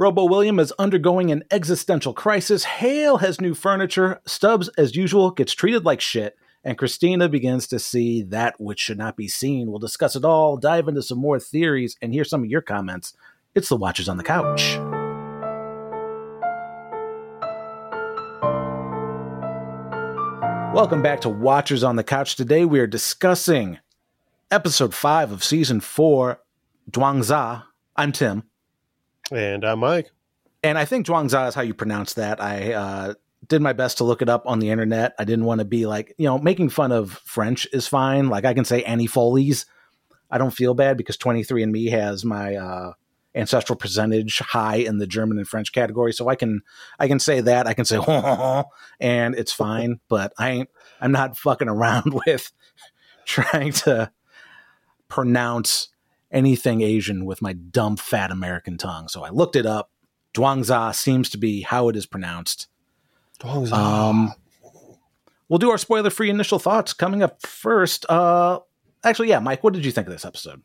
Robo William is undergoing an existential crisis. Hale has new furniture. Stubbs, as usual, gets treated like shit. And Christina begins to see that which should not be seen. We'll discuss it all, dive into some more theories, and hear some of your comments. It's the Watchers on the Couch. Welcome back to Watchers on the Couch. Today we are discussing episode 5 of season 4, Zhuangzi. I'm Tim. And I'm Mike. And I think Zhuangzi is how you pronounce that. I uh, did my best to look it up on the internet. I didn't want to be like, you know, making fun of French is fine. Like I can say Annie Foley's. I don't feel bad because 23andMe has my uh, ancestral percentage high in the German and French category. So I can I can say that. I can say and it's fine, but I ain't I'm not fucking around with trying to pronounce anything Asian with my dumb fat American tongue. So I looked it up. Zhuangzi seems to be how it is pronounced. Zhuangzi. Um, we'll do our spoiler free initial thoughts coming up first. Uh, actually, yeah, Mike, what did you think of this episode?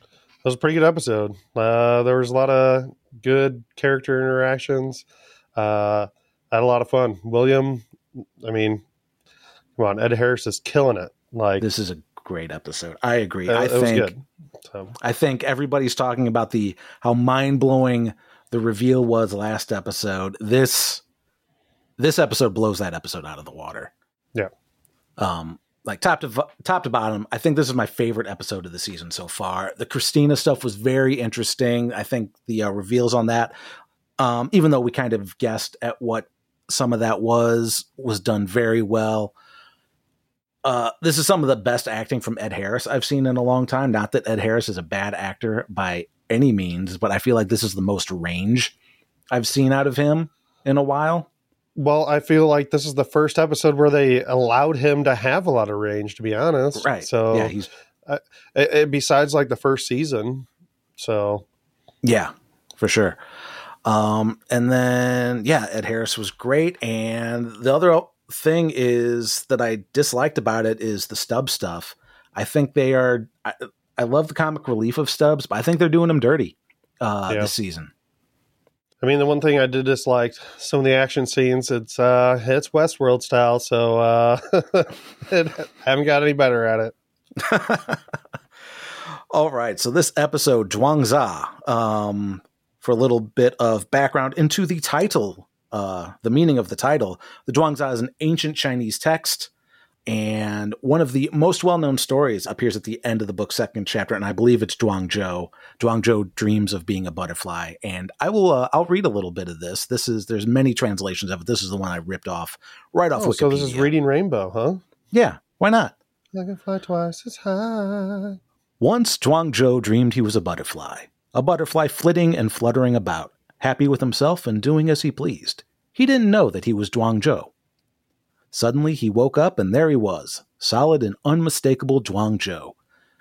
That was a pretty good episode. Uh, there was a lot of good character interactions. Uh, I had a lot of fun. William, I mean, come on, Ed Harris is killing it. Like this is a great episode. I agree. Uh, I think. So, I think everybody's talking about the how mind blowing the reveal was last episode. This this episode blows that episode out of the water. Yeah. Um, like top to top to bottom, I think this is my favorite episode of the season so far. The Christina stuff was very interesting. I think the uh, reveals on that, um, even though we kind of guessed at what some of that was, was done very well. Uh, this is some of the best acting from Ed Harris I've seen in a long time. Not that Ed Harris is a bad actor by any means, but I feel like this is the most range I've seen out of him in a while. well, I feel like this is the first episode where they allowed him to have a lot of range, to be honest. Right. So, yeah, he's it, it- besides like the first season. So, Yeah, for sure. Um, and then yeah, Ed Harris was great. And the other thing is that I disliked about it is the Stubbs stuff. I think they are. I, I love the comic relief of Stubbs, but I think they're doing him dirty uh, Yeah. this season. I mean, the one thing I did dislike some of the action scenes. It's uh, it's Westworld style, so uh, it, haven't got any better at it. All right, so this episode, Zhuangzi, um, for a little bit of background into the title, uh, the meaning of the title. The Zhuangzi is an ancient Chinese text, and one of the most well-known stories appears at the end of the book's second chapter, and I believe it's Zhuangzhou. Zhuangzhou dreams of being a butterfly, and I will. Uh, I'll read a little bit of this. This is there's many translations of it. This is the one I ripped off right off Oh, Wikipedia. so this is Reading Rainbow, huh? yeah, why not? I can fly twice as high. Once Zhuangzhou dreamed he was a butterfly, a butterfly flitting and fluttering about, happy with himself and doing as he pleased. He didn't know that he was Zhuangzhou. Suddenly he woke up and there he was, solid and unmistakable Zhuangzhou.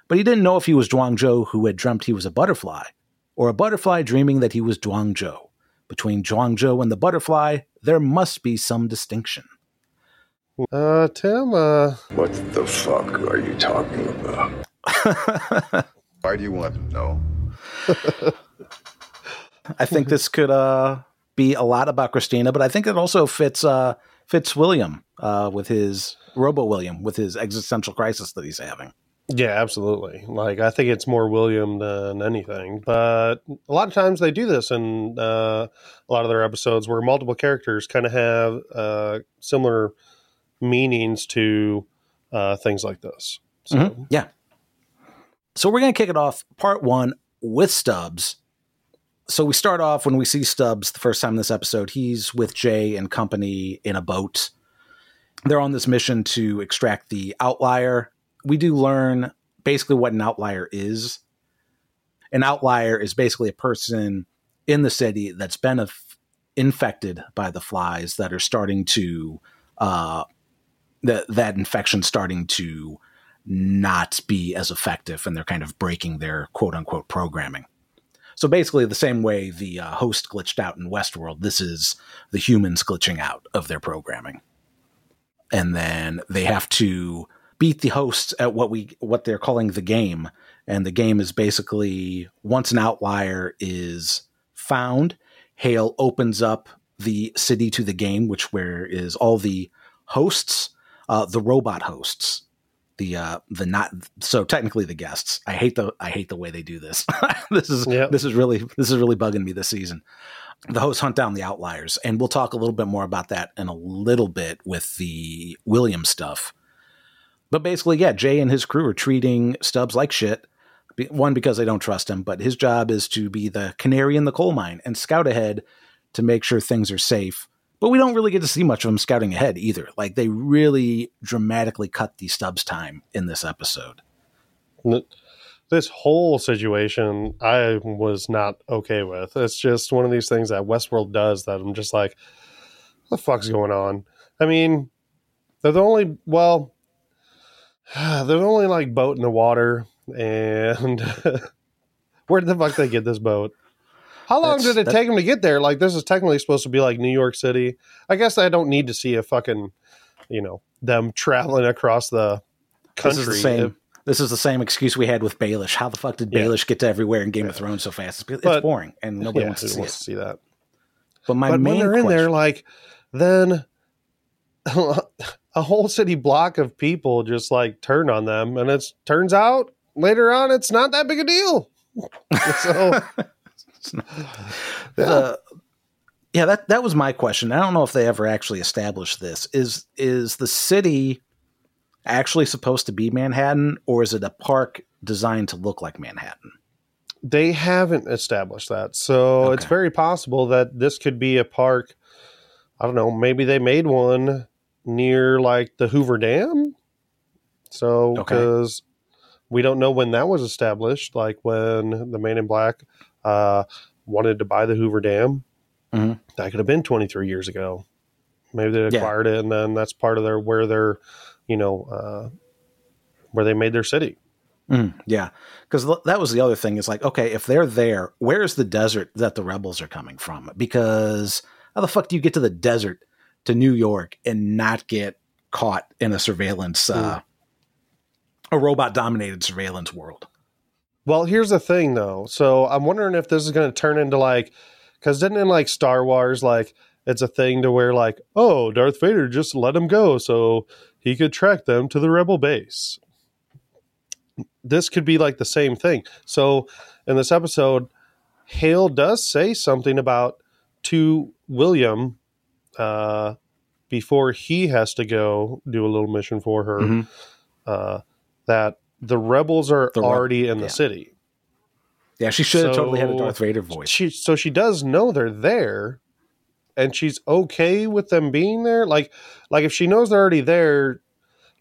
But he didn't know if he was Zhuangzhou who had dreamt he was a butterfly, or a butterfly dreaming that he was Zhuangzhou. Between Zhuangzhou and the butterfly, there must be some distinction. Uh, Tim, uh, What the fuck are you talking about? Why do you want to know? I think this could uh, be a lot about Christina, but I think it also fits uh, fits William uh, with his Robo William with his existential crisis that he's having. yeah, absolutely. Like, I think it's more William than anything. But a lot of times they do this in uh, a lot of their episodes where multiple characters kind of have uh, similar meanings to uh, things like this. So, Mhm. Yeah. So we're going to kick it off part one with Stubbs. So we start off when we see Stubbs the first time in this episode. He's with Jay and company in a boat. They're on this mission to extract the outlier. We do learn basically what an outlier is. An outlier is basically a person in the city that's been aff- infected by the flies that are starting to uh, that that infection starting to not be as effective and they're kind of breaking their quote unquote programming. So basically, the same way the uh, host glitched out in Westworld, this is the humans glitching out of their programming. And then they have to beat the hosts at what we what they're calling the game. And the game is basically once an outlier is found, Hale opens up the city to the game, which where is all the hosts, uh, the robot hosts, the uh, the not so technically the guests. I hate the I hate the way they do this. this is Yep. this is really this is really bugging me this season. The hosts hunt down the outliers, and we'll talk a little bit more about that in a little bit with the William stuff. But basically, yeah, Jay and his crew are treating Stubbs like shit. One, because they don't trust him, but his job is to be the canary in the coal mine and scout ahead to make sure things are safe. But we don't really get to see much of him scouting ahead either. Like, they really dramatically cut the Stubbs time in this episode. This whole situation, I was not okay with. It's just one of these things that Westworld does that I'm just like, what the fuck's going on? I mean, they're the only, well, they're the only like boat in the water. And where the fuck they get this boat? How long That's- did it take them to get there? Like, this is technically supposed to be like New York City. I guess I don't need to see a fucking, you know, them traveling across the country. This is the same. This is the same excuse we had with Baelish. How the fuck did Yeah. Baelish get to everywhere in Game of Thrones so fast? It's, it's But- boring, and nobody yeah, wants to see wants to see that. But my but main when they're in there, like, then a whole city block of people just like turn on them, and it turns out later on it's not that big a deal. so the yeah that that was my question i don't know if they ever actually established this is is the city actually supposed to be manhattan or is it a park designed to look like manhattan they haven't established that, so it's very possible that this could be a park. I don't know. Maybe they made one near like the Hoover Dam. So Okay. because we don't know when that was established, like when the Man in Black uh, wanted to buy the Hoover Dam, Mhm. that could have been 23 years ago. Maybe they Yeah. acquired it, and then that's part of their where they're, you know, uh, where they made their city. Mm, yeah because that was the other thing is like okay if they're there where's the desert that the rebels are coming from because how the fuck do you get to the desert to new york and not get caught in a surveillance uh, a robot dominated surveillance world Well, here's the thing, though. So I'm wondering if this is going to turn into like, because didn't in like Star Wars, like it's a thing to where like, oh, Darth Vader just let him go so he could track them to the rebel base. This could be like the same thing. So in this episode, Hale does say something about to William uh, before he has to go do a little mission for her Mhm. uh, that the rebels are The reb- already in the yeah. city. yeah she should have totally had a So- darth vader voice She so she does know they're there, and she's okay with them being there. Like like if she knows they're already there,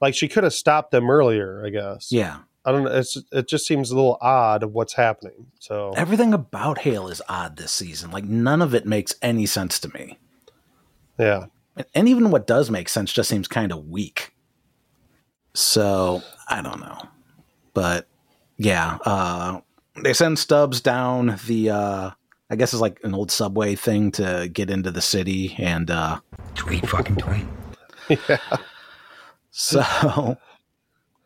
like she could have stopped them earlier. I guess. yeah I don't know. It's it just seems a little odd of what's happening. So Everything about Hale is odd this season. Like none of it makes any sense to me. yeah, And- And even what does make sense just seems kind of weak. So I don't know. But yeah, uh they send Stubbs down the uh I guess it's like an old subway thing to get into the city and uh Tweet fucking tweet. yeah. So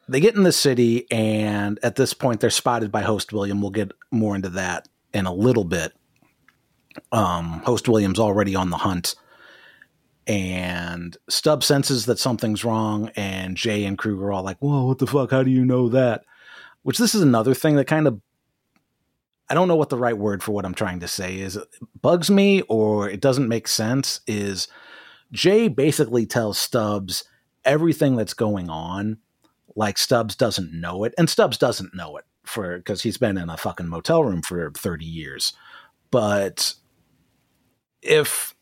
they get in the city, and at this point, they're spotted by Host William. We'll get more into that in a little bit. Um, Host William's already on the hunt, and Stubb senses that something's wrong, and Jay and Kruger are all like, "Whoa, what the fuck? How do you know that?" Which this is another thing that kind of I don't know what the right word for what I'm trying to say is. Bugs me or it doesn't make sense. Is Jay basically tells Stubbs everything that's going on like Stubbs doesn't know it and Stubbs doesn't know it for because he's been in a fucking motel room for 30 years but if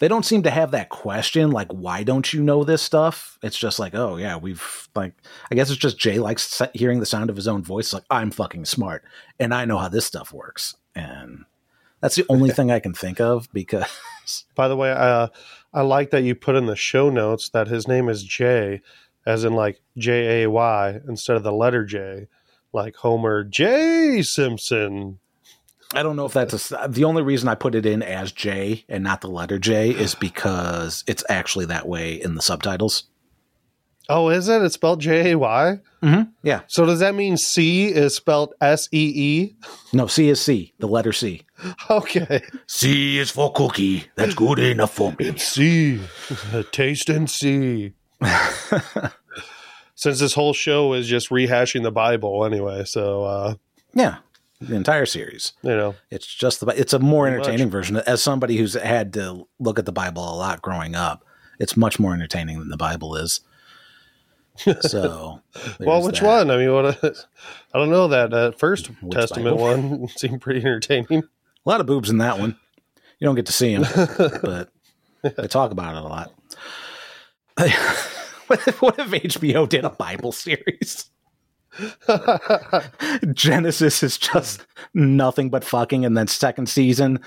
they don't seem to have that question like why don't you know this stuff it's just like oh yeah we've like i guess it's just jay likes hearing the sound of his own voice like i'm fucking smart and i know how this stuff works and that's the only thing i can think of because By the way, uh, I like that you put in the show notes that his name is Jay, as in like J A Y instead of the letter J, like Homer J Simpson. I don't know if that's a, the only reason I put it in as J and not the letter J is because it's actually that way in the subtitles. Oh, is it? It's spelled J A Y. Mm-hmm. Yeah. So does that mean C is spelled S E E? No, C is C, the letter C. Okay. C is for cookie. That's good enough for me. It's C. Taste and see. Since this whole show is just rehashing the Bible anyway, so uh, Yeah, the entire series. you know, It's just the. It's a more Pretty much. entertaining version. As somebody who's had to look at the Bible a lot growing up, it's much more entertaining than the Bible is. So, well, which that. one? I mean, what? I don't know. That uh, first Which Testament Bible? one seemed pretty entertaining. A lot of boobs in that one. You don't get to see them, but they talk about it a lot. what if HBO did a Bible series? Genesis is just nothing but fucking, and then second season,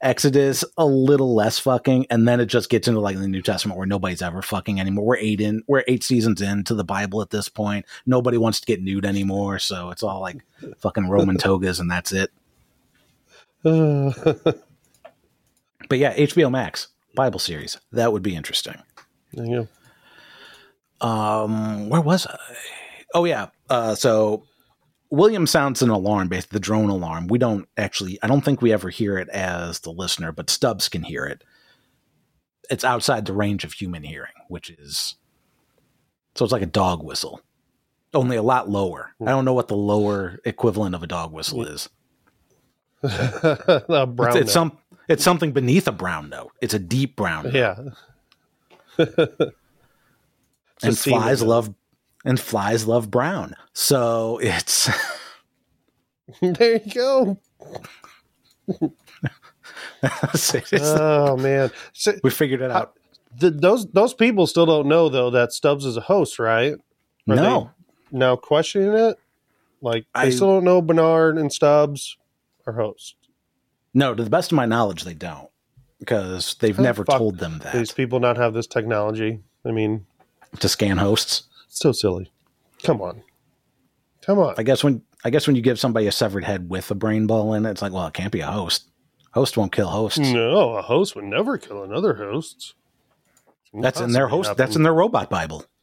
Exodus a little less fucking, and then it just gets into like the New Testament where nobody's ever fucking anymore. We're eight in, we're eight seasons into the Bible at this point. Nobody wants to get nude anymore, so it's all like fucking Roman togas, and that's it. But yeah, HBO Max Bible series that would be interesting. there you go. Um, where was I? Oh yeah. Uh, so William sounds an alarm, basically the drone alarm. We don't actually. I don't think we ever hear it as the listener, but Stubbs can hear it. It's outside the range of human hearing, which is so it's like a dog whistle, only a lot lower. I don't know what the lower equivalent of a dog whistle is. a brown It's, it's note. some. It's something beneath a brown note. It's a deep brown note. yeah. and flies love and flies love brown. So it's there you go. Oh man. So, we figured it out. th- those those people still don't know though that Stubbs is a host, right? Are no, now questioning it? Like they I- still don't know Bernard and Stubbs are hosts. no. To the best of my knowledge, they don't because they've Oh, never fuck. told them that These people not have this technology. I mean, to scan hosts. So silly. Come on. Come on. I guess when I guess when you give somebody a severed head with a brain ball in it, it's like, well, it can't be a host. Host won't kill hosts. No, a host would never kill another host. That's in their host. That's in their robot Bible.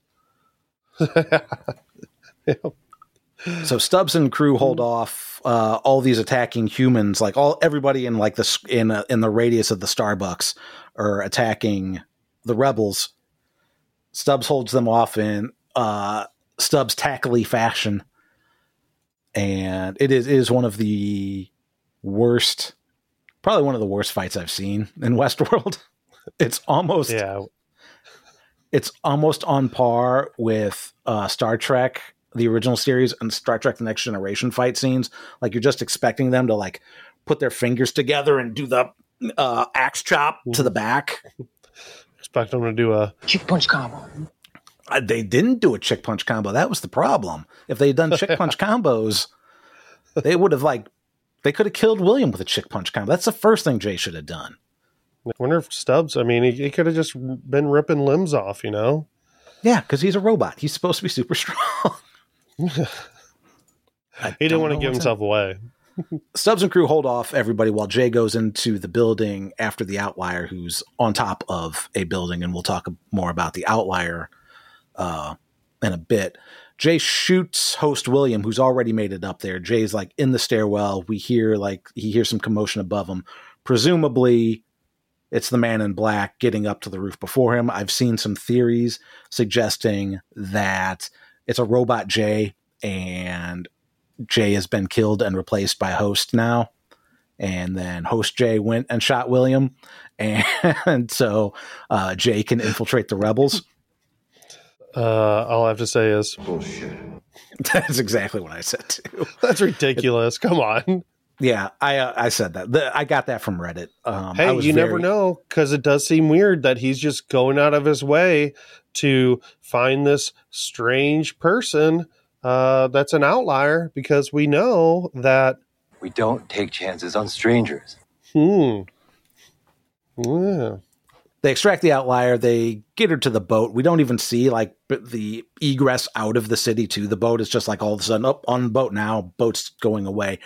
So Stubbs and crew hold off uh, all these attacking humans. Like all everybody in like the in uh, in the radius of the Starbucks are attacking the rebels. Stubbs holds them off in uh, Stubbs tackly fashion, and it is it is one of the worst, probably one of the worst fights I've seen in Westworld. It's almost yeah. it's almost on par with uh, Star Trek, the original series, and Star Trek: The Next Generation fight scenes. Like you're just expecting them to like put their fingers together and do the uh, axe chop to the back. Expect them to do a Chick punch combo. Uh, they didn't do a chick punch combo. That was the problem. If they had done chick punch combos, they would have like they could have killed William with a chick punch combo. That's the first thing Jay should have done. I wonder if Stubbs, I mean, he, he could have just been ripping limbs off, you know? Yeah, because he's a robot. He's supposed to be super strong. He didn't want to give himself away. Stubbs and crew hold off everybody while Jay goes into the building after the outlier, who's on top of a building, and we'll talk more about the outlier uh, in a bit. Jay shoots host William, who's already made it up there. Jay's like in the stairwell. We hear like he hears some commotion above him. Presumably, it's the man in black getting up to the roof before him. I've seen some theories suggesting that it's a robot Jay and Jay has been killed and replaced by Host now. And then Host Jay went and shot William. And so uh, Jay can infiltrate the rebels. Uh, all I have to say is, Bullshit. That's exactly what I said too. that's ridiculous. Come on. Yeah, I uh, I said that. The, I got that from Reddit. Um, I Hey, was you never know because it does seem weird that he's just going out of his way to find this strange person uh, that's an outlier because we know that, We don't take chances on strangers. hmm. Yeah. They extract the outlier. They get her to the boat. We don't even see like the egress out of the city to the boat. It's just like all of a sudden, up on the boat now. Boat's going away,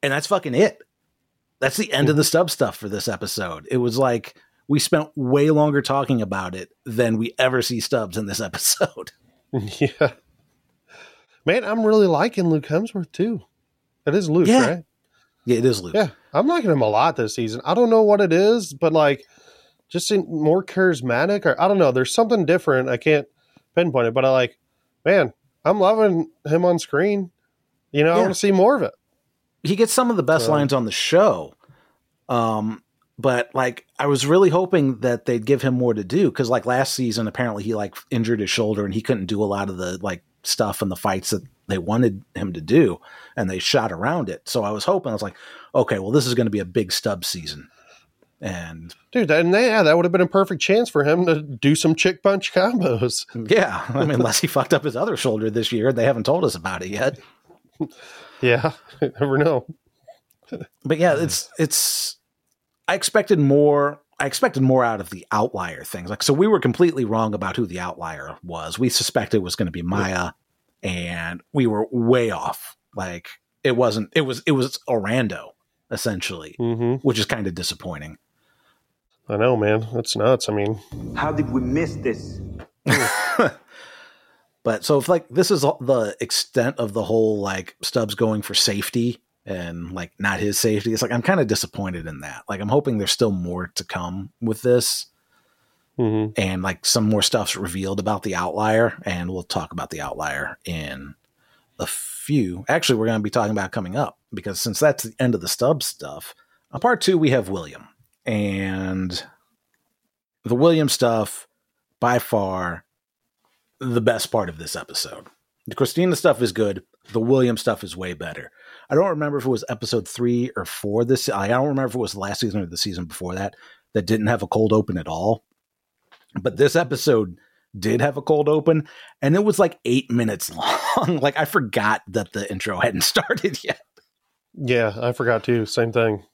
and that's fucking it. That's the end of the mm-hmm. sub stuff for this episode. It was like we spent way longer talking about it than we ever see Stubbs in this episode. Yeah. Man, I'm really liking Luke Hemsworth too. It is Luke, Yeah. right? Yeah, it is Luke. Yeah. I'm liking him a lot this season. I don't know what it is, but like just in, more charismatic or I don't know. There's something different. I can't pinpoint it, but I like, man, I'm loving him on screen. You know, I want to see more of it. he gets some of the best So- lines on the show. Um, but like I was really hoping that they'd give him more to do because like last season apparently he like injured his shoulder and he couldn't do a lot of the like stuff and the fights that they wanted him to do and they shot around it. So I was hoping I was like, okay, well this is going to be a big stub season. And Dude, and yeah, that would have been a perfect chance for him to do some chick punch combos. yeah, I mean unless he fucked up his other shoulder this year, they haven't told us about it yet. Yeah, never know. but yeah, it's it's. I expected more. I expected more out of the outlier things. Like, so we were completely wrong about who the outlier was. We suspected it was going to be Maya, and we were way off. Like, it wasn't. It was. It was Orando essentially, hmm which is kind of disappointing. I know, man. That's nuts. I mean, How did we miss this? But so if like this is the extent of the whole like Stubbs going for safety and like not his safety, it's like I'm kind of disappointed in that. Like I'm hoping there's still more to come with this. hmm and like some more stuff's revealed about the outlier and we'll talk about the outlier in a few actually we're going to be talking about coming up because since that's the end of the stub stuff on part two we have william and the william stuff by far the best part of this episode. The christina stuff is good. The william stuff is way better. I don't remember if it was episode three or four this i don't remember if it was last season or the season before that that didn't have a cold open at all. But this episode did have a cold open and it was like eight minutes long. Like i forgot that the intro hadn't started yet. Yeah, I forgot too. Same thing.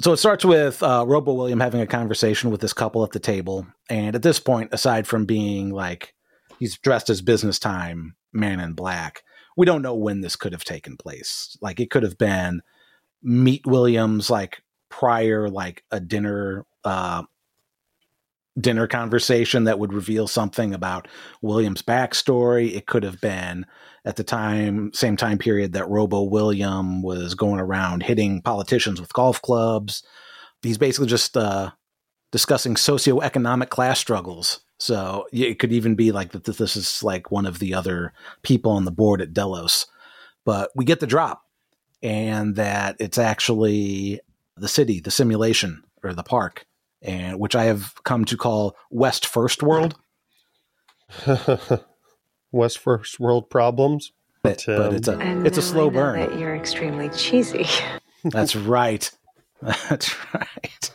So it starts with uh, robo william having a conversation with this couple at the table. And at this point aside from being like he's dressed as business time man in black we don't know when this could have taken place. Like it could have been meet williams like prior like a dinner uh dinner conversation that would reveal something about williams backstory. It could have been at the time same time period that robo william was going around hitting politicians with golf clubs. He's basically just uh discussing socioeconomic class struggles. So it could even be like that this is like one of the other people on the board at delos. But we get the drop and that it's actually the city the simulation or the park and which i have come to call west first world West First World Problems. but, um, but it's a And it's a slow I know burn That you're extremely cheesy. That's right. That's right.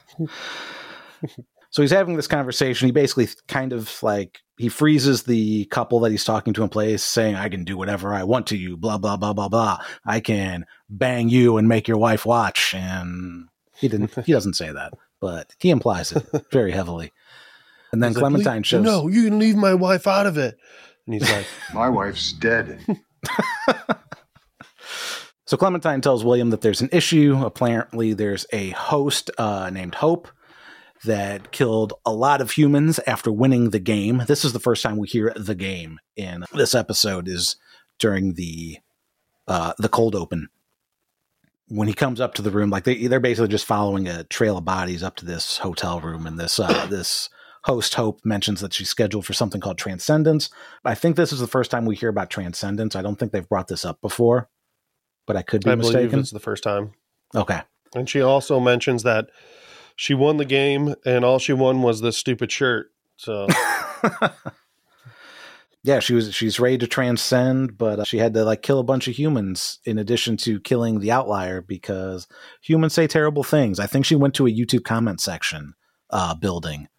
so he's having this conversation. He basically kind of like he freezes the couple that he's talking to in place, saying, I can do whatever I want to you, blah, blah, blah, blah, blah. I can bang you and make your wife watch. And he didn't he doesn't say that, but he implies it very heavily. And then He's Clementine "Leave- shows No, you can leave my wife out of it. And he's like, My wife's dead. So Clementine tells William that there's an issue. Apparently, there's a host uh, named Hope that killed a lot of humans after winning the game. This is the first time we hear the game in this episode. Is during the uh, the cold open when he comes up to the room. Like they they're basically just following a trail of bodies up to this hotel room, and this uh, this host Hope mentions that she's scheduled for something called Transcendence. I think this is the first time we hear about Transcendence. I don't think they've brought this up before, but I could be I mistaken. it's the first time. Okay. And she also mentions that she won the game and all she won was this stupid shirt. So yeah, she was she's ready to transcend, but uh, she had to like kill a bunch of humans in addition to killing the outlier because humans say terrible things. I think she went to a YouTube comment section uh, building,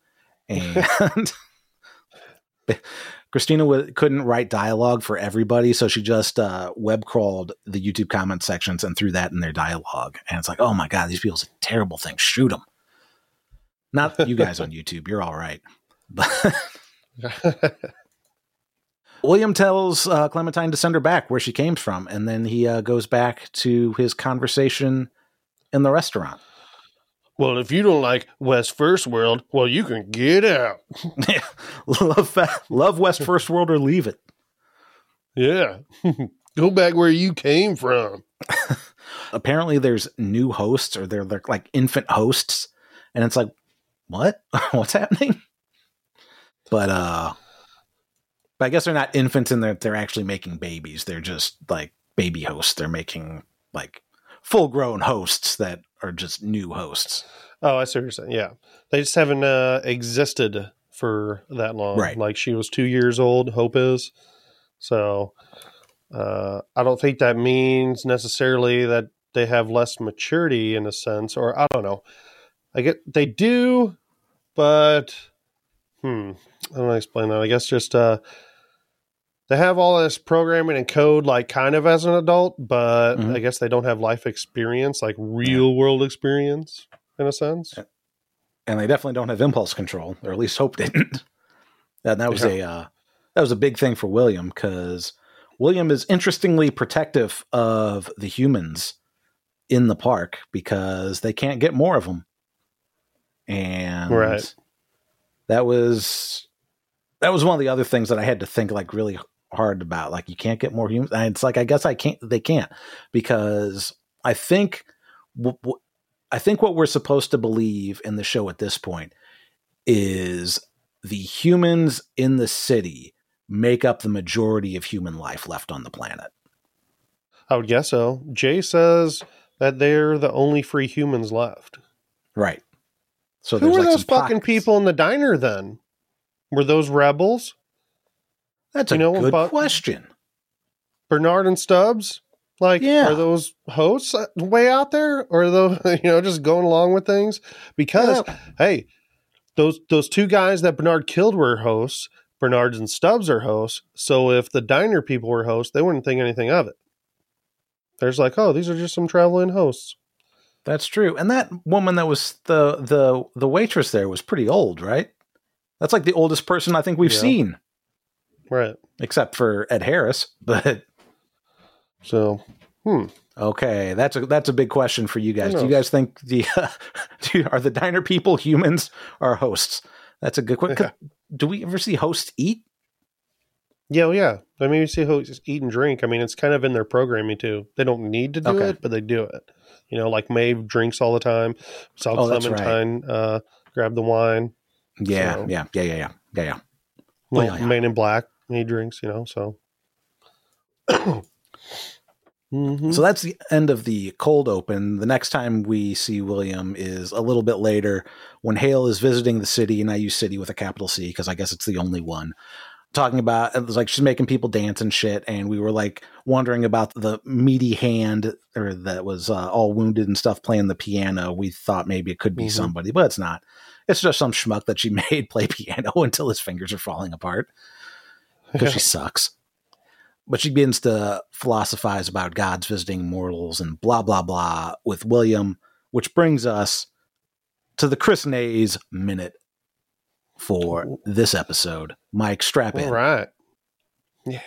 and Christina w- couldn't write dialogue for everybody, so she just uh, web crawled the YouTube comment sections and threw that in their dialogue. And it's like, oh my god, these people say terrible things. Shoot them. Not you guys on YouTube. You're all right, but. William tells uh, Clementine to send her back where she came from, and then he uh, goes back to his conversation in the restaurant. Well, if you don't like West First World, well, you can get out. love, love West First World or leave it. Yeah. Go back where you came from. apparently there's new hosts or they're, they're like infant hosts and it's like what what's happening but uh but i guess they're not infants in that they're actually making babies they're just like baby hosts they're making like full grown hosts that are just new hosts Oh, I see what you're saying. Yeah, they just haven't uh, existed for that long. Right. Like she was two years old. Hope is. So, uh, I don't think that means necessarily that they have less maturity in a sense, or I don't know. I get they do, but hmm, I don't know how to explain that. I guess just uh, they have all this programming and code like kind of as an adult, but Mhm. I guess they don't have life experience, like real world experience in a sense. and they definitely don't have impulse control, or at least Hope didn't. and that was Yeah. a uh, that was a big thing for William because William is interestingly protective of the humans in the park because they can't get more of them, and Right. that was that was one of the other things that I had to think like really hard about. Like you can't get more humans, and it's like I guess I can't. They can't because I think. W- w- I think what we're supposed to believe in the show at this point is the humans in the city make up the majority of human life left on the planet. I would guess so. Jay says that they're the only free humans left. Right. So Who were like those fucking pockets. people in the diner then? Were those rebels? That's a you know good about- question. Bernard and Stubbs? Like, Yeah. are those hosts uh, way out there, or are those you know just going along with things? Because hey, those those two guys that Bernard killed were hosts. Bernard and Stubbs are hosts. So if the diner people were hosts, they wouldn't think anything of it. There's like, oh, these are just some traveling hosts. That's true. And that woman that was the the the waitress there was pretty old, right? That's like the oldest person I think we've Yeah. seen, Right. except for Ed Harris. But So, hmm. okay, that's a that's a big question for you guys. Do you guys think the do are the diner people humans or hosts? That's a good question. Do we ever see hosts eat? Yeah, well, yeah. I mean, you see just eat and drink. I mean, it's kind of in their programming too. They don't need to do Okay. it, but they do it. You know, like Maeve drinks all the time. Saw Oh, that's right. Clementine uh, grab the wine. Yeah, So- yeah, yeah, yeah, yeah, yeah, yeah. Well, yeah, yeah. Man in Black, he drinks. You know, so. Mhm. So that's the end of the cold open. The next time we see William is a little bit later when Hale is visiting the city, and I use city with a capital C because I guess it's the only one. Talking about it was like she's making people dance and shit, and we were like wondering about the meaty hand or that was uh, all wounded and stuff playing the piano. We thought maybe it could be Mhm. somebody, but it's not. It's just some schmuck that she made play piano until his fingers are falling apart because she sucks. But she begins to philosophize about gods visiting mortals and blah, blah, blah with William, which brings us to the Chris Nays minute for this episode. Mike, strap in. all right. Yeah.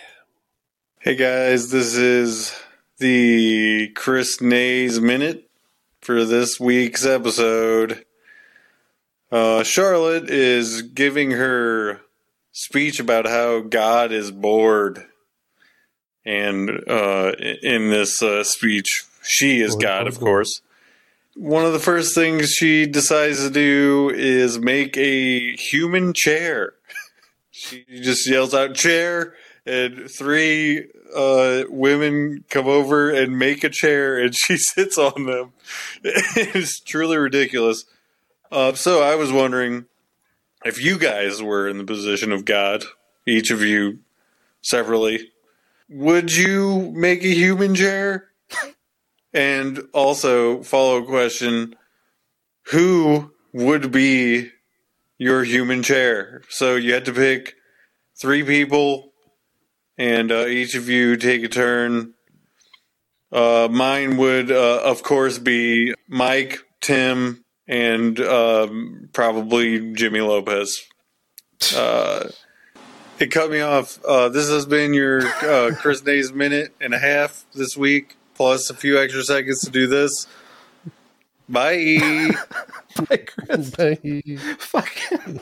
Hey guys, this is the Chris Nays Minute for this week's episode. Uh, Charlotte is giving her speech about how God is bored. And uh, in this uh, speech, she is God, of course. One of the first things she decides to do is make a human chair. She just yells out, chair, and three uh, women come over and make a chair, and she sits on them. it's truly ridiculous. Uh, so I was wondering if you guys were in the position of God, each of you severally, would you make a human chair? And also, follow question Who would be your human chair? So you had to pick three people, and uh, each of you take a turn. Uh, mine would, uh, of course, be Mike, Tim, and um, probably Jimmy Lopez. Uh, it cut me off. Uh, this has been your uh, Chris Nays minute and a half this week, plus a few extra seconds to do this. Bye. Mike, Chris, fucking,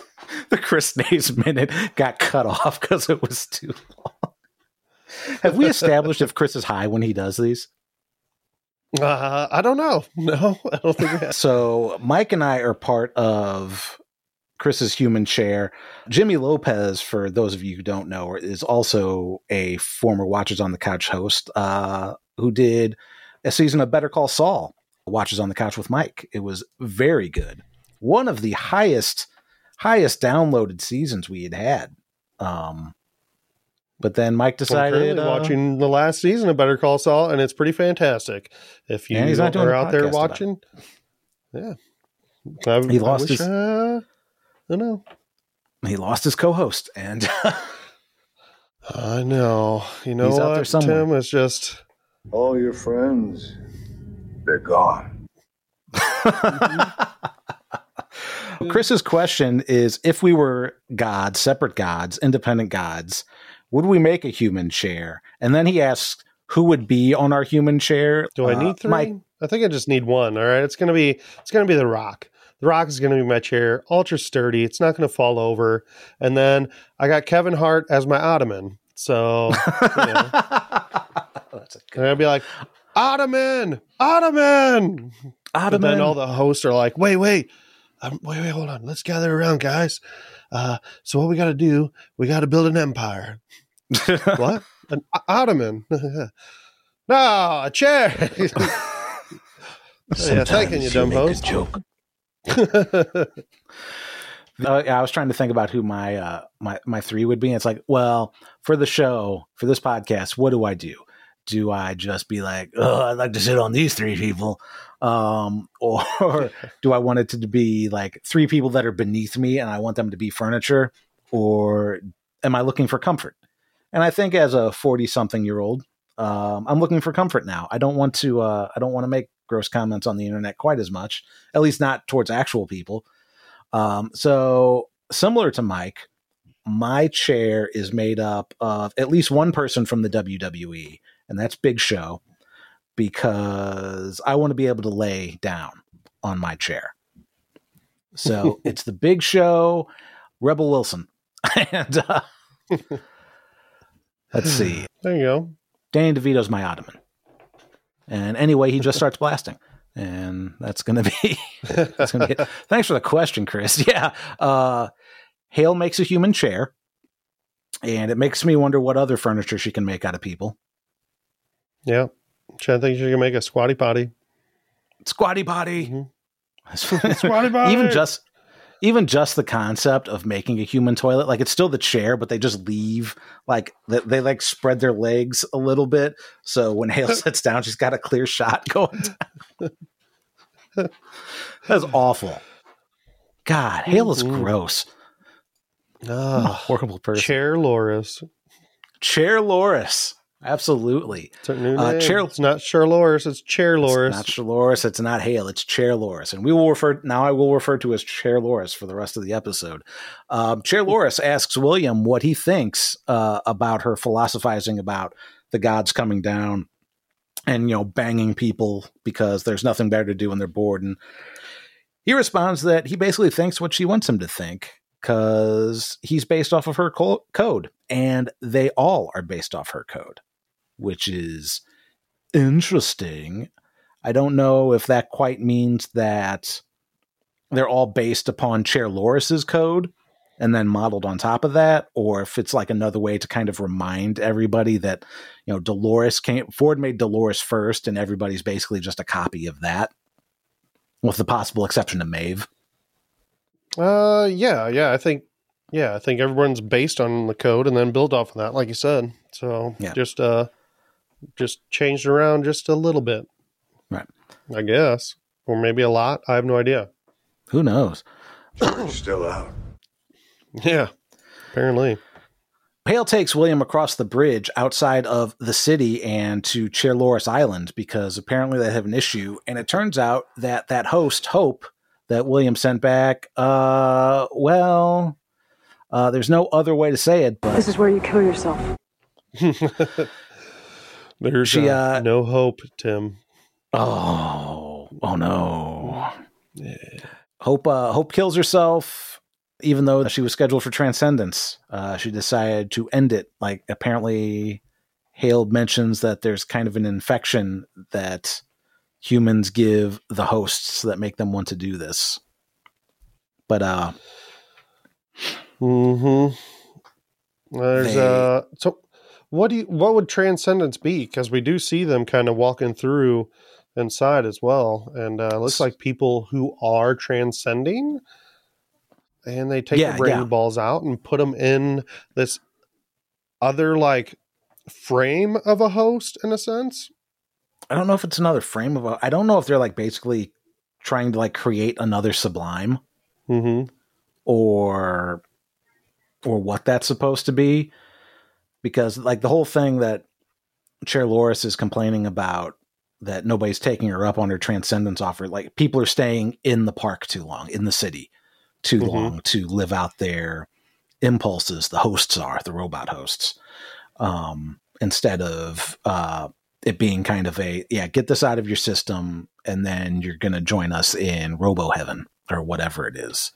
the Chris Nays minute got cut off because it was too long. Have we established if Chris is high when he does these? Uh, I don't know. No, I don't think. So Mike and I are part of Chris's human chair. Jimmy Lopez, for those of you who don't know, is also a former Watchers on the Couch host uh, who did a season of Better Call Saul, Watchers on the Couch with Mike. It was very good. One of the highest highest downloaded seasons we had had. Um, but then Mike decided currently uh, watching the last season of Better Call Saul, and it's pretty fantastic. If you he's not are out there watching, yeah, I, He lost I wish, his- uh, I know. he lost his co-host and I know. You know He's out what, there somewhere. Tim? is just All your friends, they're gone. Chris's question is if we were gods, separate gods, independent gods, would we make a human chair? And then he asks who would be on our human chair. Do I Uh, need three? Mike, I think I just need one. All right, it's gonna be it's gonna be the Rock. The Rock is gonna be my chair, ultra sturdy. It's not gonna fall over. And then I got Kevin Hart as my ottoman. So you know, That's a and I'd be like, Ottoman, Ottoman. But Ottoman. then all the hosts are like, wait, wait, um, wait, wait, hold on. Let's gather around, guys. Uh, so what we got to do? We got to build an empire. What? An Ottoman? no, a chair. yeah, thanking you, dumb host. joke. Uh, yeah, I was trying to think about who my uh, my my three would be. And it's like, well, for the show, for this podcast, what do I do? Do I just be like, oh, I'd like to sit on these three people, um, or do I want it to be like three people that are beneath me and I want them to be furniture, or am I looking for comfort? And I think as a forty-something-year-old, um, I'm looking for comfort now. I don't want to. Uh, I don't want to make gross comments on the internet quite as much, at least not towards actual people. Um, so similar to Mike, my chair is made up of at least one person from the WWE, and that's Big Show, because I want to be able to lay down on my chair. So it's the Big Show, Rebel Wilson, and uh, let's see, There you go. Danny DeVito's my ottoman. And anyway, he just starts blasting. And that's going to be that's going to be it. Thanks for the question, Chris. Yeah. Uh Hale makes a human chair. And it makes me wonder what other furniture she can make out of people. Yeah. I think she can make a squatty potty. Squatty potty. Mhm. Squatty potty. even just even just the concept of making a human toilet, like it's still the chair, but they just leave like they, they like spread their legs a little bit. So when Hale sits down, she's got a clear shot going down. That's awful. God, Hale is Mhm. gross. Ah, Horrible person. Chair Loris. Chair Loris. Absolutely. It's Uh. Chair- It's not Chair Loris. It's Chair Loris. It's not Loris. It's not Hale. It's Chair Loris, and we will refer now. I will refer to as Chair Loris for the rest of the episode. Um, Chair Loris asks William what he thinks uh, about her philosophizing about the gods coming down and you know banging people because there's nothing better to do when they're bored. And he responds that he basically thinks what she wants him to think because he's based off of her co- code, and they all are based off her code, which is interesting. I don't know if that quite means that they're all based upon Chair Loris's code and then modeled on top of that, or if it's like another way to kind of remind everybody that, you know, Dolores came Ford made Dolores first, and everybody's basically just a copy of that. With the possible exception of Maeve. Uh, yeah, yeah. I think, yeah, I think everyone's based on the code and then build off of that, like you said. So Yeah. just uh, just changed around just a little bit, Right. I guess, or maybe a lot. I have no idea. Who knows? George's still out. Yeah, apparently. Hale takes William across the bridge outside of the city and to Chair Loris Island because apparently they have an issue. And it turns out that that host, Hope, that William sent back, uh, well, uh, there's no other way to say it, but This is where you kill yourself. There's She, uh, uh, no hope, Tim. oh, oh no. Hope, uh, Hope kills herself, even though she was scheduled for transcendence. Uh, she decided to end it. Like apparently, Hale mentions that there's kind of an infection that humans give the hosts that make them want to do this. But uh Mm-hmm. There's They- uh so what do you what would transcendence be? Because we do see them kind of walking through inside as well. And uh it looks like people who are transcending and they take Yeah, the brain yeah. balls out and put them in this other like frame of a host in a sense. I don't know if it's another frame of a I don't know if they're like basically trying to like create another sublime Mm-hmm. or or what that's supposed to be because like the whole thing that chair loris is complaining about that nobody's taking her up on her transcendence offer like people are staying in the park too long in the city too Mhm. long to live out their impulses. The hosts are the robot hosts. Um instead of uh it being kind of a yeah get this out of your system and then you're gonna join us in robo heaven or whatever it is.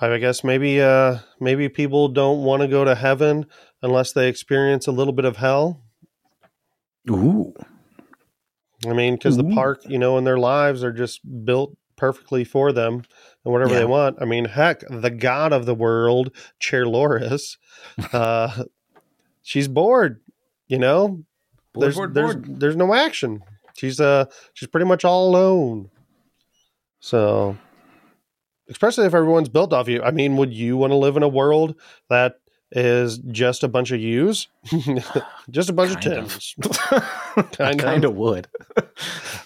I guess maybe uh maybe people don't want to go to heaven unless they experience a little bit of hell. ooh I mean, because the park, you know, and their lives are just built perfectly for them and whatever Yeah. they want. I mean, heck, the god of the world, Chair Loris, uh, she's bored. You know, Bored, there's bored, there's bored. there's no action. She's uh she's pretty much all alone. So, especially if everyone's built off you. I mean, would you want to live in a world that is just a bunch of yous, just a bunch Kind of. Tims? Kind of. kind of would.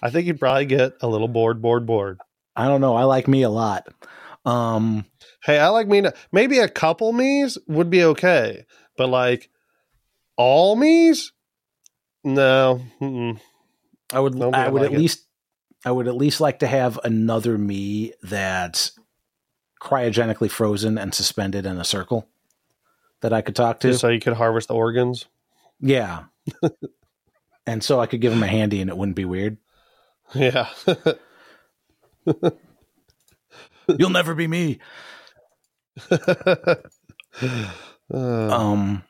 I think you'd probably get a little bored, bored, bored. I don't know. I like me a lot. Um, Hey, I like me. to- Maybe a couple me's would be okay, but like all me's, no. Mm-mm. I would. Nobody I would like at it. least. I would at least like to have another me that's cryogenically frozen and suspended in a circle that I could talk to. Just so you could harvest the organs. yeah. and so I could give him a handy, and it wouldn't be weird. Yeah. You'll never be me. Uh, Um,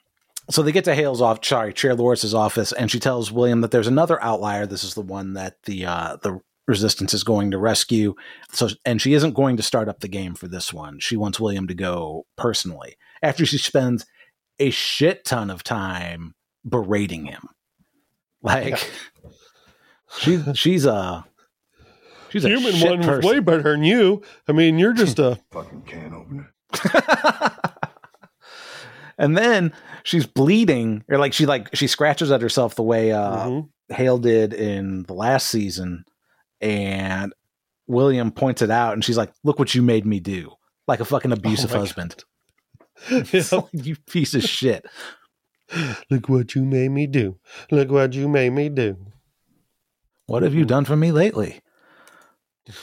so they get to Hale's off, sorry, Chair Loris's office, and she tells William that there's another outlier. This is the one that the uh, the Resistance is going to rescue. So, and she isn't going to start up the game for this one. She wants William to go personally. After she spends a shit ton of time berating him, like she she's a she's a human shit one was person. way better than you. I mean, you're just a. Fucking can opener. and then she's bleeding, or like she like she scratches at herself the way uh, Mhm. Hale did in the last season, and William points it out, and she's like, "Look what you made me do!" Like a fucking abusive Oh my husband. It's like, you piece of shit. Look what you made me do. Look what you made me do. What have you done for me lately?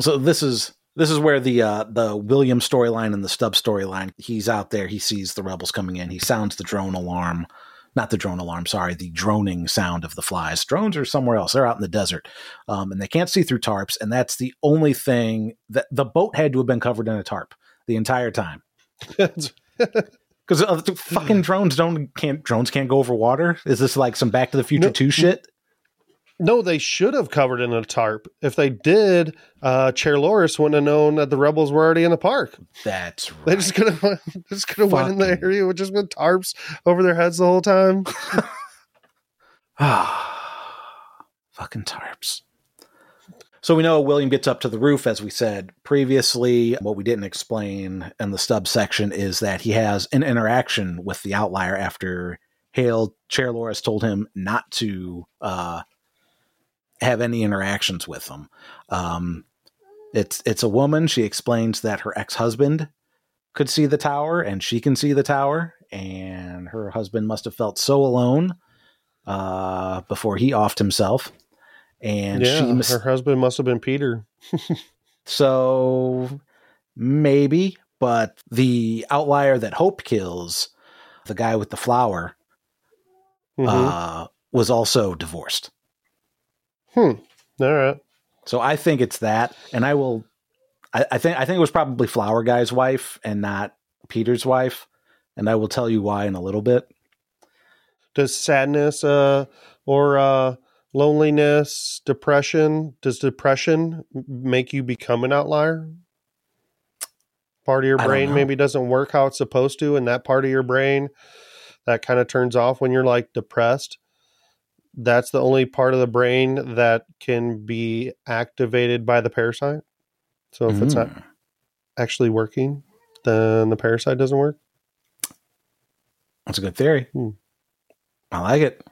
so this is this is where the uh, the William storyline and the Stubb storyline. He's out there. He sees the rebels coming in. He sounds the drone alarm, not the drone alarm. Sorry, the droning sound of the flies. Drones are somewhere else. They're out in the desert, um, and they can't see through tarps. And that's the only thing that the boat had to have been covered in a tarp the entire time. Because uh, fucking drones don't can't drones can't go over water. Is this like some Back to the Future No. two shit? no, they should have covered in a tarp. If they did, uh, Chair Loris wouldn't have known that the rebels were already in the park. That's right. They just could have just could have went in the area with just with tarps over their heads the whole time. Ah, fucking tarps. So we know William gets up to the roof, as we said previously. What we didn't explain in the stub section is that he has an interaction with the outlier after Hale Chair Loris told him not to uh, have any interactions with them. Um, it's it's a woman. She explains that her ex husband could see the tower and she can see the tower, and her husband must have felt so alone uh, before he offed himself. And yeah, she mis- her husband must have been Peter. so maybe, but the outlier that Hope kills, the guy with the flower, Mhm. uh, was also divorced. Hmm. All right. So I think it's that, and I will. I, I think I think it was probably Flower Guy's wife and not Peter's wife, and I will tell you why in a little bit. Does sadness uh, or uh, loneliness, depression. Does depression make you become an outlier? Part of your brain maybe doesn't work how it's supposed to, and that part of your brain that kind of turns off when you're like depressed. That's the only part of the brain that can be activated by the parasite. So if it's not Mm. actually working, then the parasite doesn't work. That's a good theory. Hmm. I like it.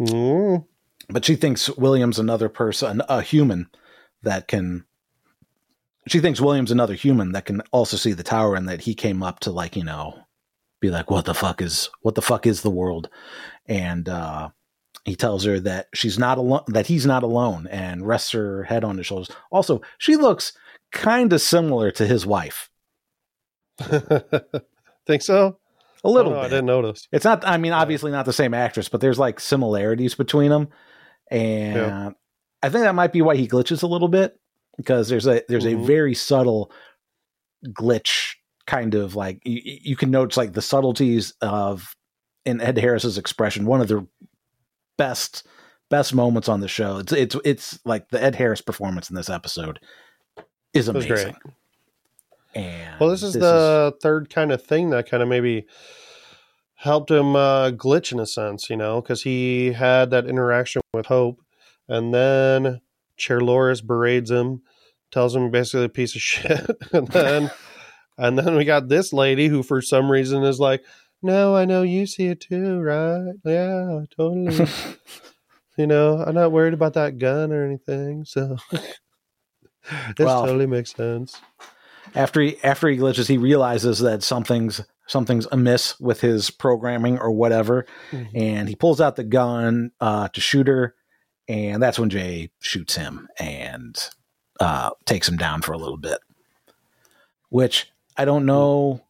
Mm. But she thinks William's another person, a human that can. She thinks William's another human that can also see the tower, and that he came up to like you know, be like, "What the fuck is what the fuck is the world?" And uh, he tells her that she's not alone, that he's not alone, and rests her head on his shoulders. Also, she looks kind of similar to his wife, Think so? a little Oh, I bit. didn't notice. It's not. I mean, obviously not the same actress, but there's like similarities between them, and Yeah. I think that might be why he glitches a little bit because there's a there's Mhm. a very subtle glitch, kind of like you, you can notice like the subtleties of in Ed Harris's expression. One of the best best moments on the show. It's it's it's like the Ed Harris performance in this episode is amazing. And Well, this is the third kind of thing that kind of maybe helped him uh, glitch in a sense, you know, because he had that interaction with Hope, and then Chair Loris berates him, tells him basically a piece of shit, and then and then we got this lady who, for some reason, is like, "No, I know you see it too, right? Yeah, totally. you know, I'm not worried about that gun or anything, so." This Well, totally makes sense. after he after he glitches, he realizes that something's something's amiss with his programming or whatever, Mhm. and he pulls out the gun uh, to shoot her, and that's when Jay shoots him and uh, takes him down for a little bit. Which I don't know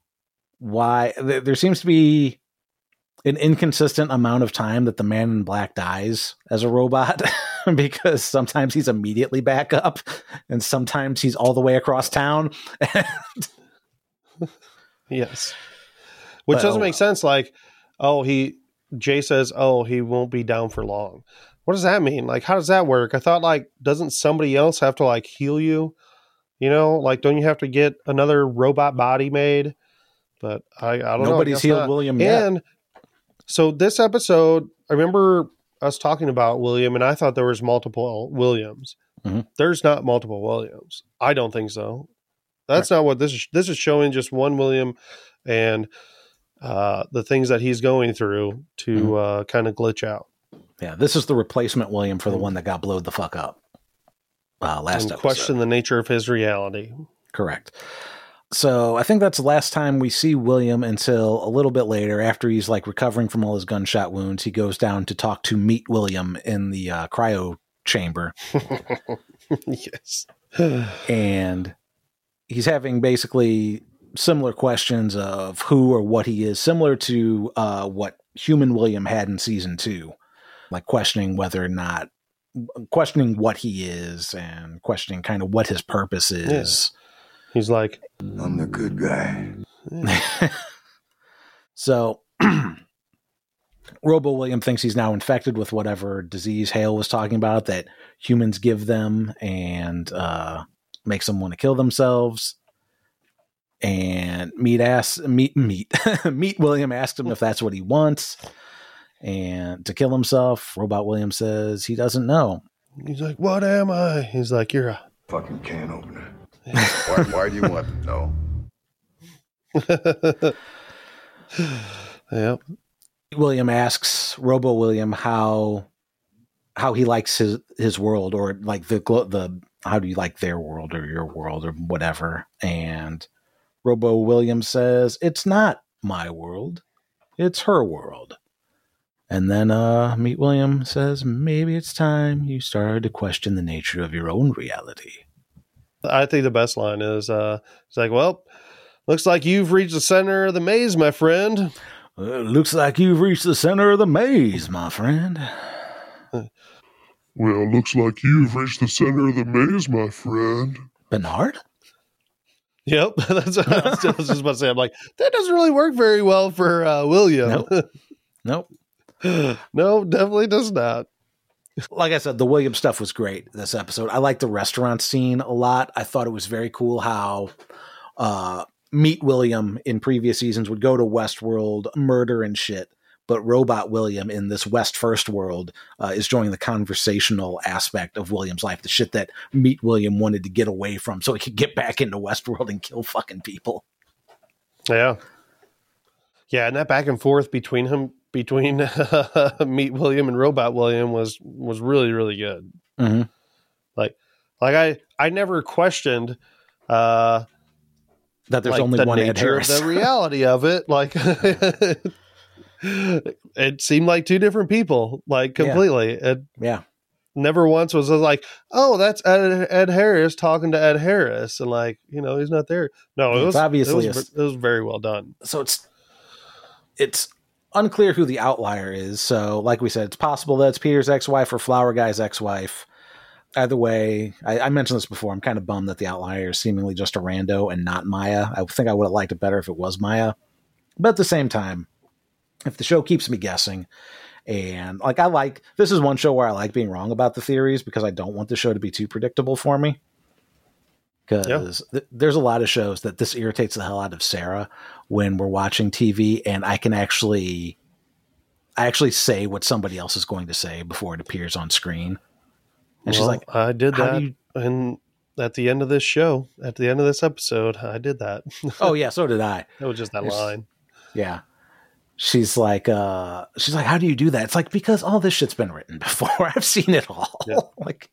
why. There, there seems to be an inconsistent amount of time that the man in black dies as a robot. because sometimes he's immediately back up and sometimes he's all the way across town Yes. Which But, doesn't oh make sense. Like, oh, he, Jay says, oh, he won't be down for long. What does that mean? Like, how does that work? I thought, like, doesn't somebody else have to, like, heal you? You know, like, don't you have to get another robot body made? But I, I don't know. Nobody's guess healed not. William yet. And so this episode, I remember us talking about William, and I thought there was multiple Williams. Mhm. There's not multiple Williams. I don't think so. That's not what this is. This is showing just one William and uh, the things that he's going through to Mm-hmm. uh, kind of glitch out Yeah, this is the replacement William for the one that got blowed the fuck up uh, last and episode. question the nature of his reality. Correct. So I think that's the last time we see William until a little bit later, after he's like recovering from all his gunshot wounds. He goes down to talk to Meat William in the uh, cryo chamber, yes. and he's having basically similar questions of who or what he is, similar to uh, what human William had in season two, like questioning whether or not questioning what he is and questioning kind of what his purpose is. He's like, I'm the good guy. So Robo William thinks he's now infected with whatever disease Hale was talking about that humans give them and uh, makes them want to kill themselves. And meat ass meat meat meat William asked him if that's what he wants and to kill himself. Robot William says he doesn't know. he's like, what am I? He's like, you're a. Fucking can opener. why, why do you want to know? Yep. William asks Robo William how how he likes his his world or like the the how do you like their world or your world or whatever and Robo William says it's not my world it's her world and then uh Meat William says maybe it's time you started to question the nature of your own reality I think the best line is, uh, it's like, well, looks like you've reached the center of the maze, my friend. "Uh, looks like you've reached the center of the maze my friend Well, looks like you've reached the center of the maze, my friend. Bernard Yep, that's what I was just about to say. I'm like, that doesn't really work very well for uh, William. nope no, definitely does not. like I said, the William stuff was great this episode. I liked the restaurant scene a lot. I thought it was very cool how uh, Meat William in previous seasons would go to Westworld, murder and shit. But Robot William in this West First world uh, is joining the conversational aspect of William's life, the shit that Meat William wanted to get away from so he could get back into Westworld and kill fucking people. Yeah. Yeah, and that back and forth between him between Meat William and Robot William was was really really good. Mm-hmm. Like like I I never questioned uh That there's like only the one nature Harris. the reality of it like it seemed like two different people like Yeah. completely it yeah. never once was like oh that's ed, ed harris talking to ed harris and like you know he's not there no it It's was obviously it was, it was very well done so it's it's unclear who the outlier is. So, like we said, it's possible that it's Peter's ex-wife or Flower Guy's ex-wife. Either way, I, I mentioned this before. I'm kind of bummed that the outlier is seemingly just a rando and not Maya. I think I would have liked it better if it was Maya. But at the same time, if the show keeps me guessing, and like I like this is one show where I like being wrong about the theories because I don't want the show to be too predictable for me. Because th- there's a lot of shows that this irritates the hell out of Sarah when we're watching TV, and I can actually, I actually say what somebody else is going to say before it appears on screen. And she's like, i did that you-" and at the end of this show at the end of this episode i did that "Oh yeah, so did I." it was just that There's- line Yeah. She's like, uh, she's like, how do you do that? It's like, because all this shit's been written before. I've seen it all. Yeah. like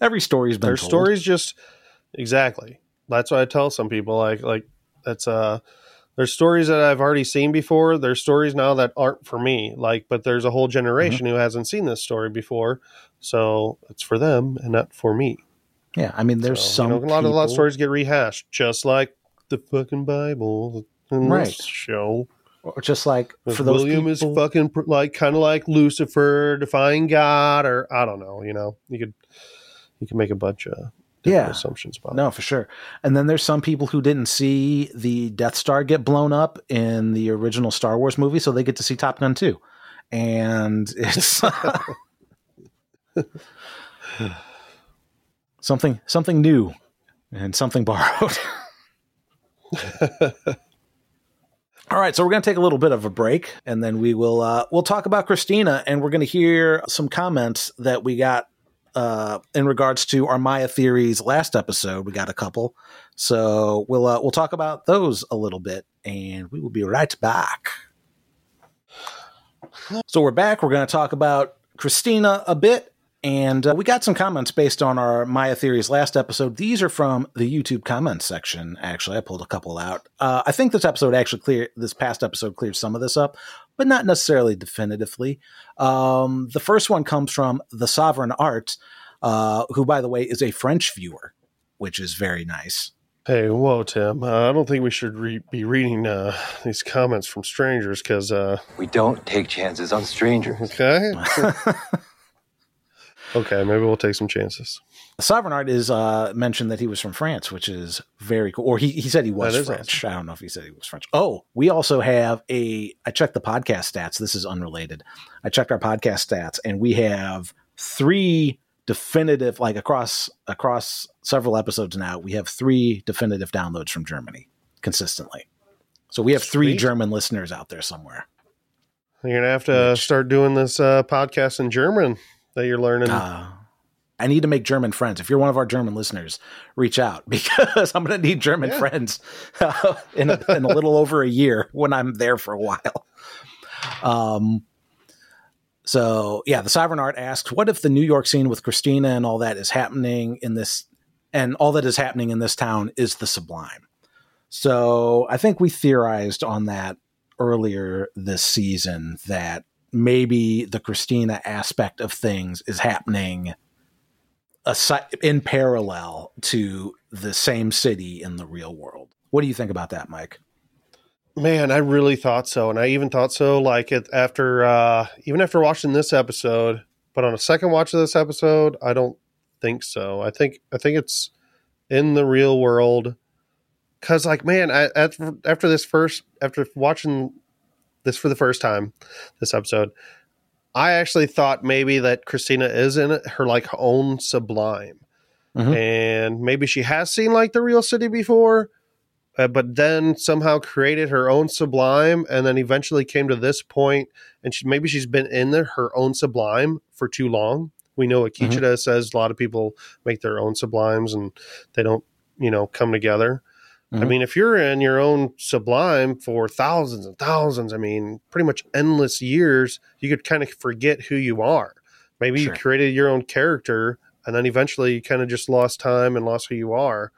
every story's been their told. stories just exactly that's what i tell some people like like that's uh there's stories that i've already seen before there's stories now that aren't for me like but there's a whole generation Mm-hmm. who hasn't seen this story before so it's for them and not for me Yeah. I mean, there's So, some you know, a lot of a lot of stories get rehashed just like the fucking bible Right. this show or just like for those William people, is fucking pr- like kind of like Lucifer defying God, or I don't know. You know, you could you could make a bunch of Yeah. assumptions about. it. No, for sure. And then there's some people who didn't see the Death Star get blown up in the original Star Wars movie, so they get to see Top Gun too, And it's something something new and something borrowed. All right, so we're going to take a little bit of a break, and then we will uh, we'll talk about Christina, and we're going to hear some comments that we got uh, in regards to our Maya theories last episode. We got a couple, so we'll uh, we'll talk about those a little bit, and we will be right back. So we're back. We're going to talk about Christina a bit, and uh, we got some comments based on our Maya theories last episode. These are from the YouTube comments section. Actually, I pulled a couple out. Uh, I think this episode actually clear this past episode cleared some of this up, but not necessarily definitively. Um, the first one comes from the Sovereign Art, uh, who, by the way, is a French viewer, which is very nice. Hey, whoa, Tim. Uh, I don't think we should re- be reading uh, these comments from strangers because, uh, We don't take chances on strangers. okay. okay, maybe we'll take some chances. Sovereign Art is uh, mentioned that he was from France, which is very cool. Or he, he said he was French. I don't know if he said he was French. Oh, we also have a. I checked the podcast stats. This is unrelated. I checked our podcast stats, and we have three definitive, like across across several episodes now. We have three definitive downloads from Germany consistently. So we have three Sweet. German listeners out there somewhere. You're going to have to Which- start doing this uh, podcast in German that you're learning. Uh, I need to make German friends. If you're one of our German listeners, reach out because I'm going to need German Yeah. friends uh, in, a, in a little over a year when I'm there for a while. Um, so yeah, the Sovereign Art asked, "What if the New York scene with Christina and all that is happening in this, and all that is happening in this town is the Sublime?" So I think we theorized on that earlier this season that maybe the Christina aspect of things is happening aside, in parallel to the same city in the real world. What do you think about that, Mike? Man, I really thought so, and I even thought so. Like it after, uh, even after watching this episode, but on a second watch of this episode, I don't think so. I think I think it's in the real world. Cause like, man, I, after this first, after watching this for the first time, this episode, I actually thought maybe that Christina is in it, her like own sublime. Mhm. And maybe she has seen like the real city before, uh, but then somehow created her own sublime and then eventually came to this point and she, maybe she's been in there, her own sublime for too long. We know Akecheta says a lot of people make their own sublimes and they don't, you know, come together. I Mhm. mean, if you're in your own sublime for thousands and thousands, I mean, pretty much endless years, you could kind of forget who you are. Maybe Sure. you created your own character and then eventually you kind of just lost time and lost who you are.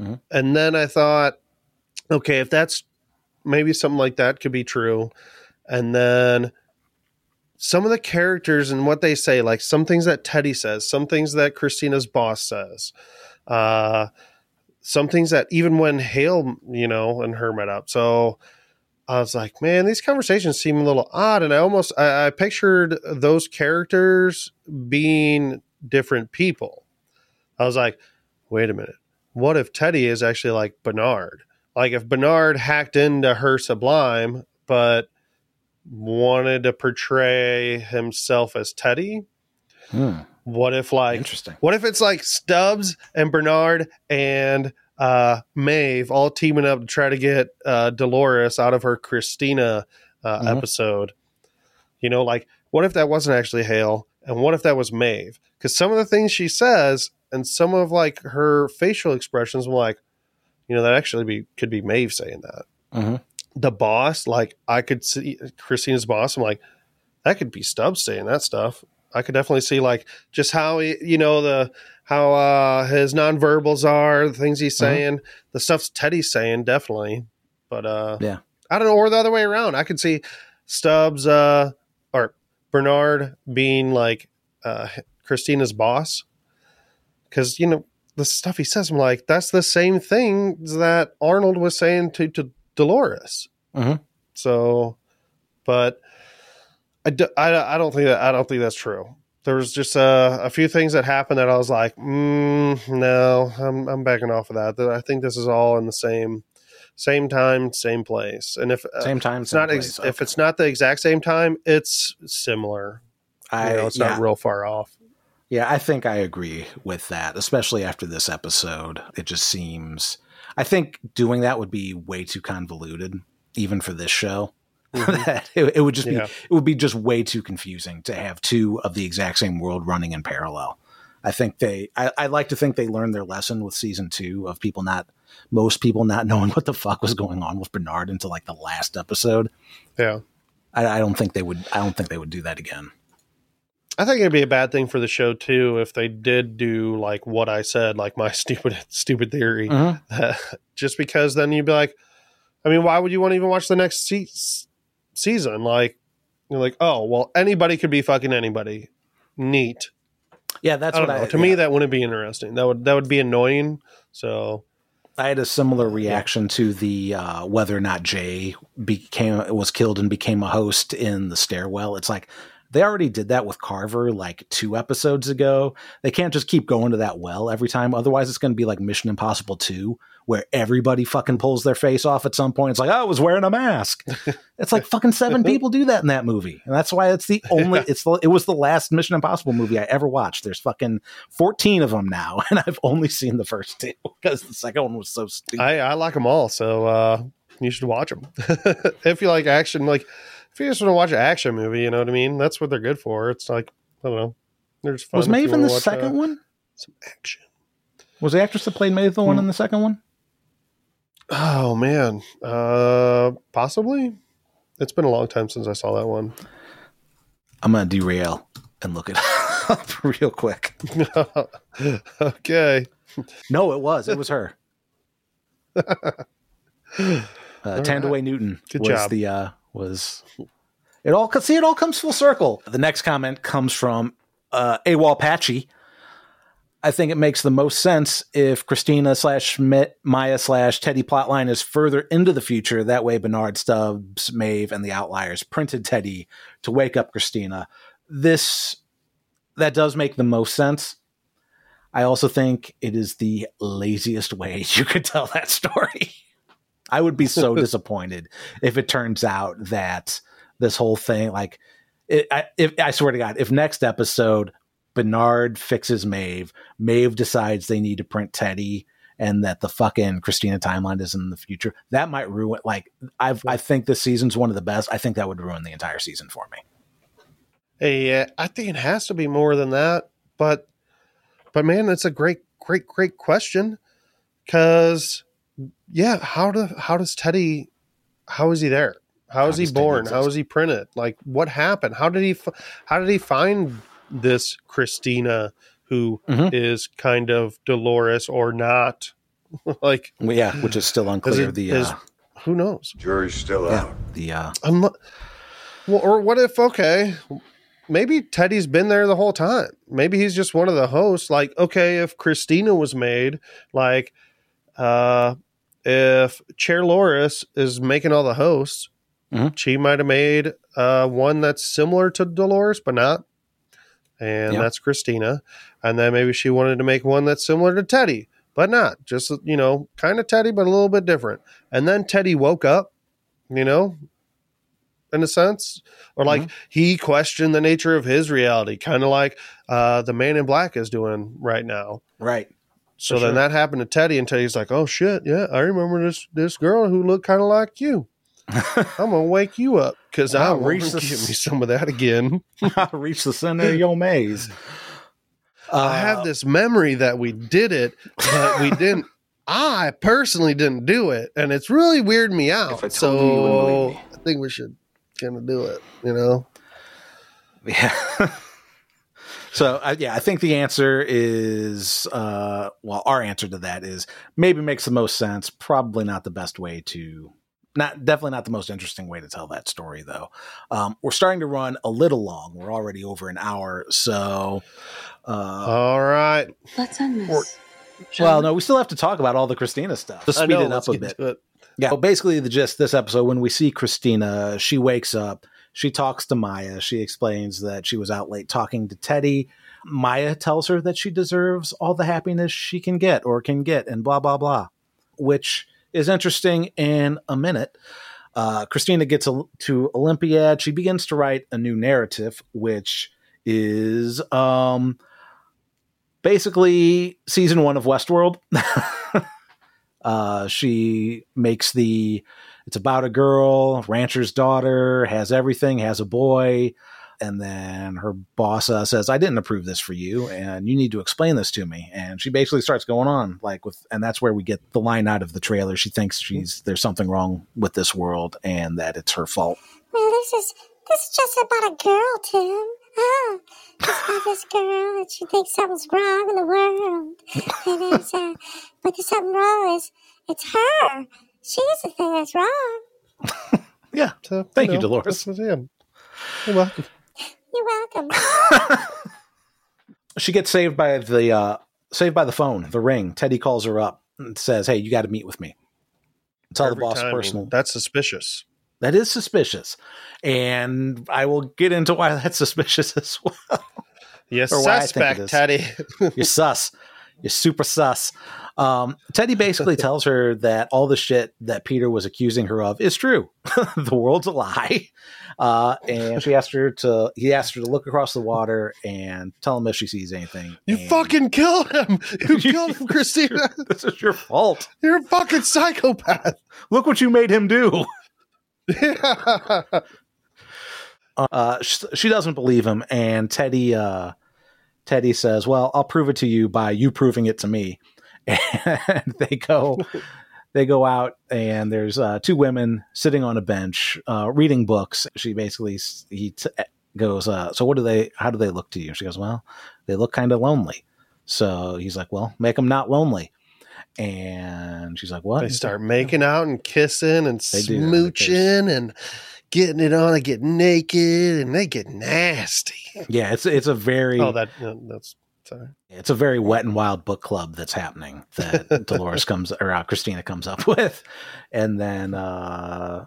Mhm. And then I thought, okay, if that's maybe something like that could be true. And then some of the characters and what they say, like some things that Teddy says, some things that Christina's boss says, uh, some things that even when Hale, you know, and her met up. So I was like, man, these conversations seem a little odd. And I almost, I, I pictured those characters being different people. I was like, wait a minute. What if Teddy is actually like Bernard? Like if Bernard hacked into her sublime, but wanted to portray himself as Teddy? Hmm. What if like Interesting. what if it's like Stubbs and Bernard and uh, Maeve all teaming up to try to get uh, Dolores out of her Christina uh, Mhm. episode? You know, like what if that wasn't actually Hale, and what if that was Maeve? Because some of the things she says and some of like her facial expressions, were like, you know, that actually be could be Maeve saying that. Mhm. The boss, like I could see Christina's boss. I'm like, that could be Stubbs saying that stuff. I could definitely see like just how he, you know the how uh his nonverbals are, the things he's Mhm. saying, the stuff's Teddy's saying, definitely. But uh Yeah. I don't know, or the other way around. I could see Stubbs uh or Bernard being like uh Christina's boss. Cause you know, the stuff he says, I'm like, that's the same thing that Arnold was saying to, to Dolores. Mhm. So, but I, do, I, I don't think that I don't think that's true. There was just uh, a few things that happened that I was like, mm, no, I'm I'm backing off of that. That I think this is all in the same same time, same place. And if uh, Same time. it's same not ex- place. if it's not the exact same time, it's similar. I, You know, it's yeah, not real far off. Yeah, I think I agree with that, especially after this episode. It just seems. I think doing that would be way too convoluted, even for this show. That it, it would just be it would be just way too confusing to have two of the exact same world running in parallel. I think they. I, I like to think they learned their lesson with season two of people not most people not knowing what the fuck was going on with Bernard until like the last episode. Yeah. I, I don't think they would. I don't think they would do that again. I think it'd be a bad thing for the show too if they did do like what I said, like my stupid stupid theory. Mm-hmm. Just because then you'd be like, I mean, why would you want to even watch the next se- season? Like, you're like, oh, well, anybody could be fucking anybody. Neat. Yeah, that's I what know. I. to yeah. me, that wouldn't be interesting. That would that would be annoying. So I had a similar reaction to the uh, whether or not Jay became was killed and became a host in the stairwell. It's like they already did that with Carver like two episodes ago. They can't just keep going to that well every time. Otherwise, it's going to be like Mission Impossible Two, where everybody fucking pulls their face off at some point. It's like, oh, I was wearing a mask. It's like fucking seven people do that in that movie, and that's why it's the only. It's the, it was the last Mission Impossible movie I ever watched. There's fucking fourteen of them now, and I've only seen the first two because the second one was so stupid. I I like them all. So uh, you should watch them if you like action. Like if you just want to watch an action movie, you know what I mean. That's what they're good for. It's like I don't know. They're fun was if you Maeve in wanna the second uh, one? Some action. Was the actress that played Maeve the one Hmm. in the second one? Oh man, uh, possibly. It's been a long time since I saw that one. I'm gonna derail and look it up real quick. okay. No, it was. It was her. Uh, Thandiwe Newton Good was job. the uh, was it all? See, it all comes full circle. The next comment comes from uh, AWOL Patchy. I think it makes the most sense if Christina slash Maya slash Teddy plotline is further into the future. That way, Bernard Stubbs, Maeve, and the Outliers printed Teddy to wake up Christina. This that does make the most sense. I also think it is the laziest way you could tell that story. I would be so disappointed if it turns out that this whole thing, like, it, I, if I swear to God, if next episode Bernard fixes Maeve, Maeve decides they need to print Teddy, and that the fucking Christina timeline is in the future, that might ruin. Like I've, I think this season's one of the best. I think that would ruin the entire season for me. Hey, uh, I think it has to be more than that, but but man, it's a great, great, great question. Because yeah, how do how does Teddy? How is he there? How How is he born? How is he printed? Like what happened? How did he? How did he find this Christina who is Mhm. kind of Dolores or not? like Well, yeah, which is still unclear. it- the is- uh, who knows? Jury's still yeah, out. the uh, Unlo- well, or what if okay, maybe Teddy's been there the whole time. Maybe he's just one of the hosts. Like, okay, if Christina was made, like, uh, if Chair Loris is making all the hosts, Mhm. she might have made uh one that's similar to Dolores, but not. And Yeah. that's Christina. And then maybe she wanted to make one that's similar to Teddy, but not. Just, you know, kind of Teddy, but a little bit different. And then Teddy woke up, you know, in a sense, or like he questioned the nature of his reality, kind of like uh, the man in black is doing right now. right. So then that happened to Teddy, and Teddy's like, "Oh shit, yeah, I remember this this girl who looked kind of like you. I'm gonna wake you up because I I'll reach the give me some of that again." Reach the center of your maze. Uh, I have this memory that we did it, but we didn't. I personally didn't do it, and it's really weirded me out. If I told so you, you me. I think we should kind of do it. You know. Yeah. so uh, yeah, I think the answer is uh, well, our answer to that is maybe makes the most sense. Probably not the best way to. Not definitely not the most interesting way to tell that story though. Um, we're starting to run a little long. We're already over an hour, so. Uh, All right. Let's end Or- this. well, no, we still have to talk about all the Christina stuff. To I speed know, it up a bit. it. Yeah. So basically, the gist this episode, when we see Christina, she wakes up, she talks to Maya. She explains that she was out late talking to Teddy. Maya tells her that she deserves all the happiness she can get or can get, and blah, blah, blah, which is interesting in a minute. Uh, Christina gets a, to Olympiad. She begins to write a new narrative, which is um, basically season one of Westworld. Uh, she makes the it's about a girl, rancher's daughter, has everything, has a boy, and then her boss uh, says, "I didn't approve this for you, and you need to explain this to me." And she basically starts going on like with, and that's where we get the line out of the trailer. She thinks she's there's something wrong with this world, and that it's her fault. Well, this is this is just about a girl, Tim. Ah, it's about this girl and she thinks something's wrong in the world. And it's, uh, but there's something wrong. Is it's her. She's the thing that's wrong. Yeah, So, Thank you, know, Dolores. that's what I. You're welcome. You're welcome. she gets saved by the uh, saved by the phone, the ring. Teddy calls her up and says, "Hey, you got to meet with me." Tell the boss time, personal. That's suspicious. That is suspicious. And I will get into why that's suspicious as well. Yes, Or why I think suspect. Teddy. You're sus. You're super sus. Um, Teddy basically tells her that all the shit that Peter was accusing her of is true. the world's a lie. Uh, and she asked her to, he asked her to look across the water and tell him if she sees anything. You And fucking killed him. You killed him, Christina. this is your fault. You're a fucking psychopath. Look what you made him do. Yeah. uh, sh- she doesn't believe him, and Teddy uh, Teddy says, "Well, I'll prove it to you by you proving it to me." And they go they go out, and there's uh, two women sitting on a bench uh, reading books. She basically he t- goes, uh, "So what do they? How do they look to you?" She goes, "Well, they look kind of lonely." So he's like, "Well, make them not lonely." And she's like, "What?" They start making out and kissing and They do. smooching and getting it on and get naked and they get nasty. Yeah, it's it's a very Oh, that no, that's sorry. It's a very wet and wild book club that's happening that Dolores comes or uh, Christina comes up with, and then uh,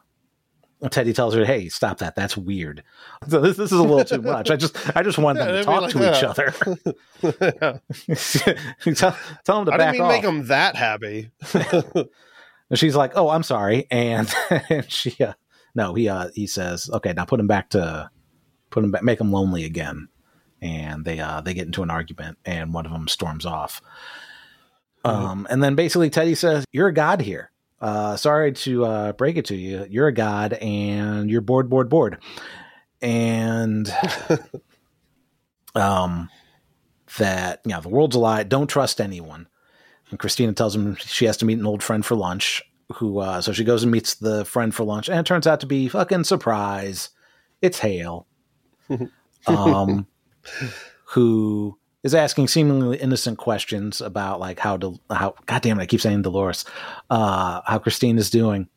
Teddy tells her, "Hey, stop that. That's weird." So this this is a little too much. I just I just want Yeah, them to talk mean, to like each other. Tell, tell them to I back didn't mean off. make them that happy. She's like, "Oh, I'm sorry," and, and she uh, no, he uh, he says, "Okay, now put him back to put them back, make them lonely again. And they uh, they get into an argument, and one of them storms off. Um, and then basically Teddy says, "You're a god here. Uh, sorry to uh, break it to you. You're a god, and you're bored, bored, bored." And um, that you know the world's a lie. Don't trust anyone. And Christina tells him she has to meet an old friend for lunch. Who uh, so she goes and meets the friend for lunch, and it turns out to be fucking surprise. It's Hale, um, who is asking seemingly innocent questions about like how to how God damn it, I keep saying Dolores, uh, how Christine is doing.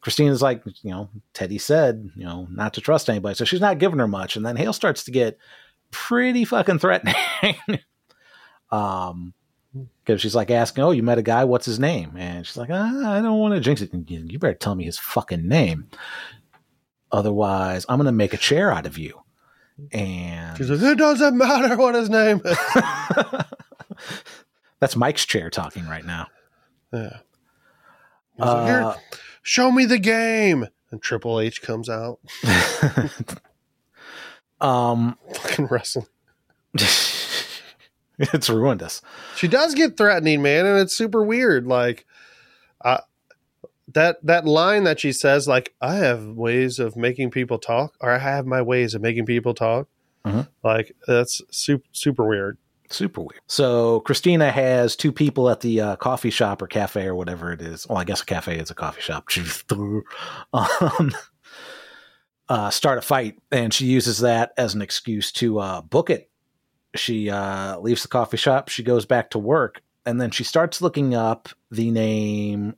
Christina's like, you know, Teddy said, you know, not to trust anybody. So she's not giving her much. And then Hale starts to get pretty fucking threatening. um, because she's like asking, "Oh, you met a guy? What's his name?" And she's like, ah, "I don't want to jinx it. You better tell me his fucking name, otherwise, I'm gonna make a chair out of you." And She's like, it doesn't matter what his name is. that's Mike's chair talking right now. yeah. He's like, "Here, Uh, show me the game. And Triple H comes out. um, Fucking wrestling. it's ruined us. She does get threatening, man, and it's super weird. Like, uh, that that line that she says, like, I have ways of making people talk, or I have my ways of making people talk. Mhm. Like, that's super super weird. Super weird. So Christina has two people at the uh, coffee shop or cafe or whatever it is. Well, I guess a cafe is a coffee shop. um, uh, start a fight, and she uses that as an excuse to uh, book it. She uh, leaves the coffee shop. She goes back to work, and then she starts looking up the name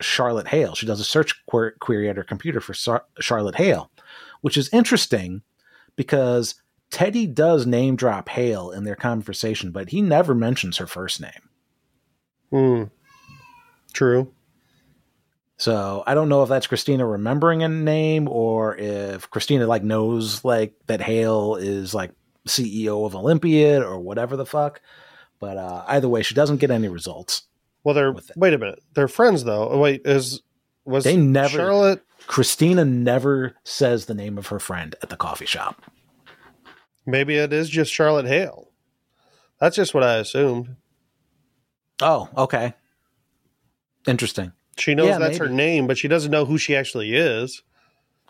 Charlotte Hale. She does a search quer- query at her computer for Sar- Charlotte Hale, which is interesting because Teddy does name drop Hale in their conversation, but he never mentions her first name. Hmm. True. So I don't know if that's Christina remembering a name or if Christina like knows like that Hale is like CEO of Olympiad or whatever the fuck. But uh, either way, she doesn't get any results. Well, they're wait a minute. They're friends though. Oh, wait, is was They never- Charlotte? Christina never says the name of her friend at the coffee shop. Maybe it is just Charlotte Hale. That's just what I assumed. Oh, okay. Interesting. She knows Yeah, that's her name, but she doesn't know who she actually is.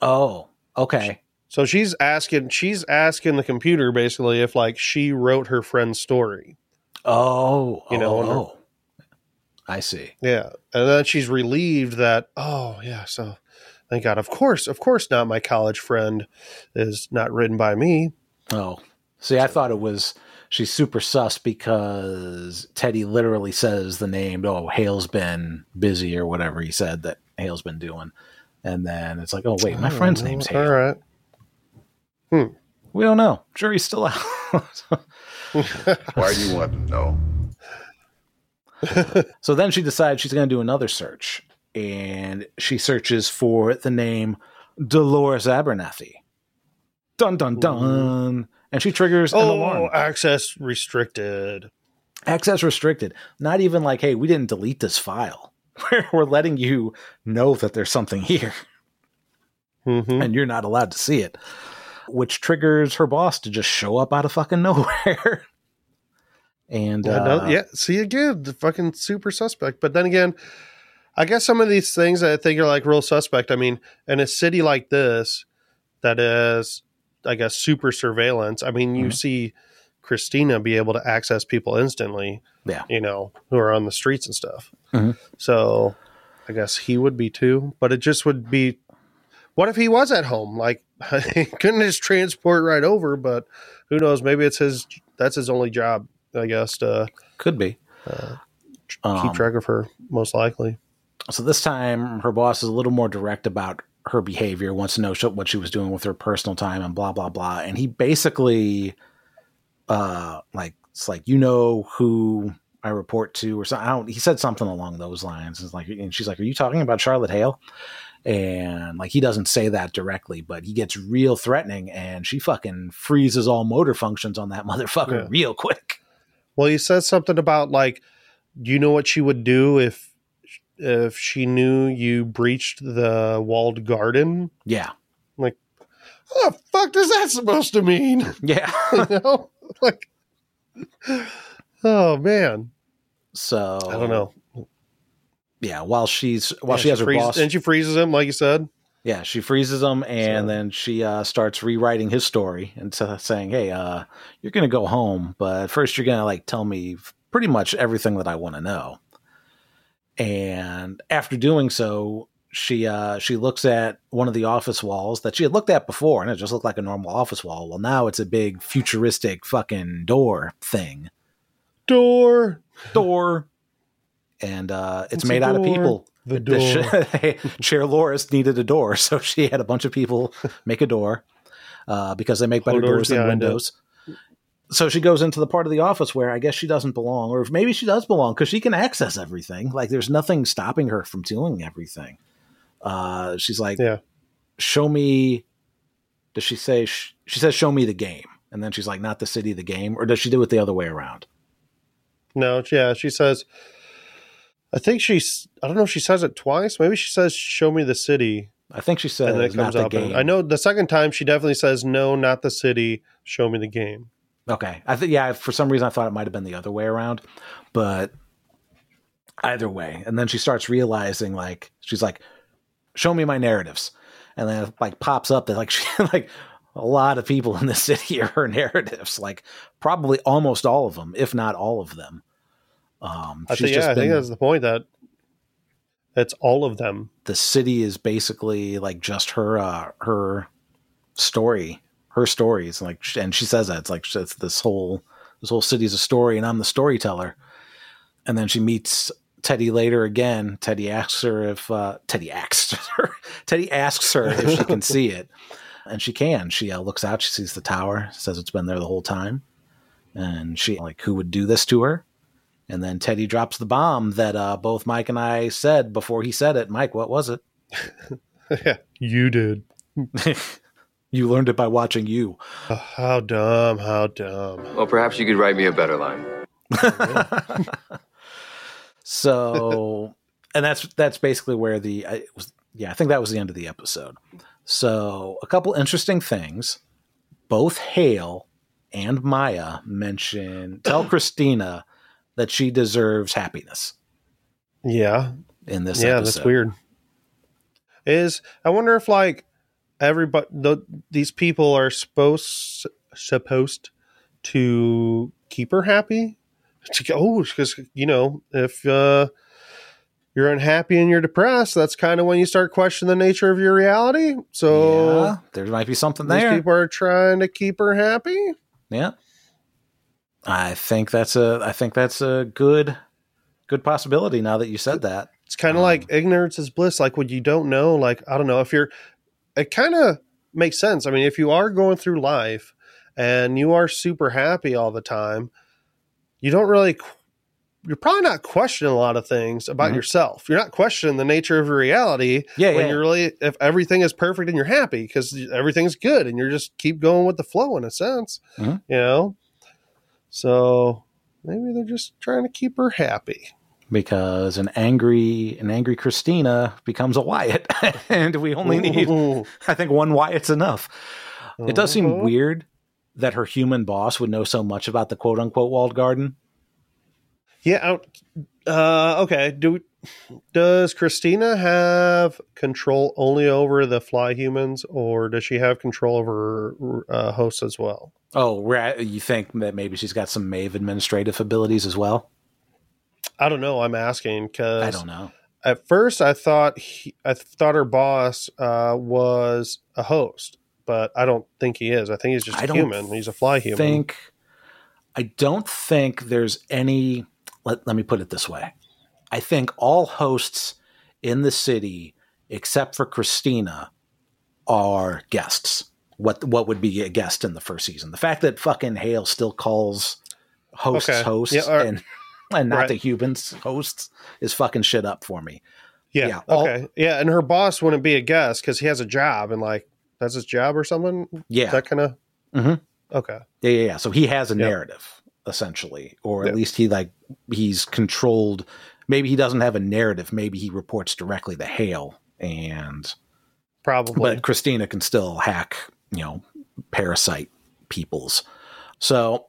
Oh, okay. So she's asking she's asking the computer basically if like she wrote her friend's story. Oh, You know, oh, oh. I see. Yeah. And then she's relieved that, oh yeah, so thank God. Of course, of course not my college friend is not written by me. Oh, see, I thought it was she's super sus because Teddy literally says the name. Oh, Hale's been busy or whatever he said that Hale's been doing, and then it's like, oh wait, my friend's uh, name's All Hale. Right. We don't know. Jury's still out. Why do you want to know? so then she decides she's going to do another search, and she searches for the name Dolores Abernathy. Dun dun dun. And she triggers an Oh, alarm. access restricted. access restricted. Not even like, hey, we didn't delete this file. We're, we're letting you know that there's something here hmm and you're not allowed to see it, which triggers her boss to just show up out of fucking nowhere. and Yeah, uh, no, yeah. See again, the fucking super suspect. But then again, I guess some of these things I think are like real suspect. I mean, in a city like this, that is, I guess, super surveillance. I mean, you Mhm. see Christina be able to access people instantly. Yeah. you know, who are on the streets and stuff. Mhm. So, I guess he would be too. But it just would be. What if he was at home? Like, he couldn't just transport right over. But who knows? Maybe it's his. That's his only job. I guess to could be. uh, Um, keep track of her, most likely. so this time, her boss is a little more direct about her behavior, wants to know sh- what she was doing with her personal time and blah, blah, blah. And he basically, uh, like, it's like, you know who I report to or something. I don't, he said something along those lines. It's like, and she's like, are you talking about Charlotte Hale? And like, he doesn't say that directly, but he gets real threatening and she fucking freezes all motor functions on that motherfucker Yeah. real quick. Well, he says something about like, do you know what she would do if if she knew you breached the walled garden? Yeah. Like, what the fuck is that supposed to mean? Yeah. you know, like, oh man, so I don't know. Yeah, while she's while Yeah, she has her freezes, boss, and she freezes him, like you said. yeah, she freezes him, and So- then she uh, starts rewriting his story and so saying, "Hey, uh, you're gonna go home, but first you're gonna like tell me pretty much everything that I want to know." And after doing so, she uh, she looks at one of the office walls that she had looked at before, and it just looked like a normal office wall. Well, now it's a big futuristic fucking door thing. Door, door and uh, it's, It's made out of people. The The sh- Charlores needed a door, so she had a bunch of people make a door uh, because they make better Pull doors than behind it. windows. So she goes into the part of the office where I guess she doesn't belong, or maybe she does belong because she can access everything. Like there's nothing stopping her from doing everything. Uh, she's like, Yeah. "Show me." Does she say? sh- She says, "Show me the game," and then she's like, "Not the city, the game," or does she do it the other way around? No, yeah, she says. I think she's. I don't know if she says it twice. Maybe she says, "Show me the city," I think she says, and then it "Not comes the up. game." And I know the second time she definitely says, "No, not the city. Show me the game." Okay. I think yeah, for some reason I thought it might have been the other way around, but either way. And then she starts realizing like she's like show me my narratives. And then it like pops up that like she like a lot of people in the city are her narratives, like probably almost all of them, if not all of them. Um I think, yeah, I think that's the point that it's all of them. the city is basically like just her uh her story her stories like and she says that it's like it's this whole this whole city is a story and i'm the storyteller. And then she meets teddy later again. Teddy asks her if uh teddy asks her teddy asks her if she can see it. And she can. She uh, looks out she sees the tower says it's been there the whole time. And she like who would do this to her and then Teddy drops the bomb that uh, both Mike and I said before he said it. Mike, what was it? yeah, you did. you learned it by watching you. Oh, how dumb! How dumb! Well, perhaps you could write me a better line. So, and that's that's basically where the I, was. Yeah, I think that was the end of the episode. So, a couple interesting things. Both Hale and Maya mention tell Christina that she deserves happiness Yeah, in this yeah, episode. that's weird. Is I wonder if like everybody, the, these people are supposed supposed to keep her happy. To- Oh, because you know, if uh, you're unhappy and you're depressed, that's kind of when you start questioning the nature of your reality. So yeah, there might be something these there. people are trying to keep her happy. Yeah. I think that's a I think that's a good good possibility now that you said that. It's kind of Um, like ignorance is bliss. Like when you don't know, like I don't know if you're. It kind of makes sense. I mean, if you are going through life and you are super happy all the time, you don't really. You're probably not questioning a lot of things about Mhm. yourself. You're not questioning the nature of your reality Yeah, when yeah. you're really if everything is perfect and you're happy because everything's good and you're just keep going with the flow in a sense, Mhm. you know. So maybe they're just trying to keep her happy. because an angry an angry Christina becomes a Wyatt, and we only need I think one Wyatt's enough. It does seem Mhm. weird that her human boss would know so much about the quote unquote walled garden. Yeah. Uh, okay. Do does Christina have control only over the fly humans, or does she have control over uh, hosts as well? Oh, you think that maybe she's got some Maeve administrative abilities as well? I don't know. I'm asking because I don't know. At first, I thought he, I thought her boss uh, was a host, but I don't think he is. I think he's just I a human. He's a fly human. think I don't think there's any let, let me put it this way. I think all hosts in the city except for Christina are guests. What what would be a guest in the first season? The fact that fucking Hale still calls hosts Okay. hosts Yeah, all right. and and not Right. the humans hosts is fucking shit up for me. yeah. yeah, all- okay. yeah, and her boss wouldn't be a guest because he has a job and like that's his job or something. Yeah. That kind of. Mhm. Okay. Yeah, yeah, yeah. So he has a Yeah. narrative essentially, or at Yeah. least he like he's controlled. Maybe he doesn't have a narrative. Maybe he reports directly to Hale, and Probably. but Christina can still hack you know, parasite peoples. So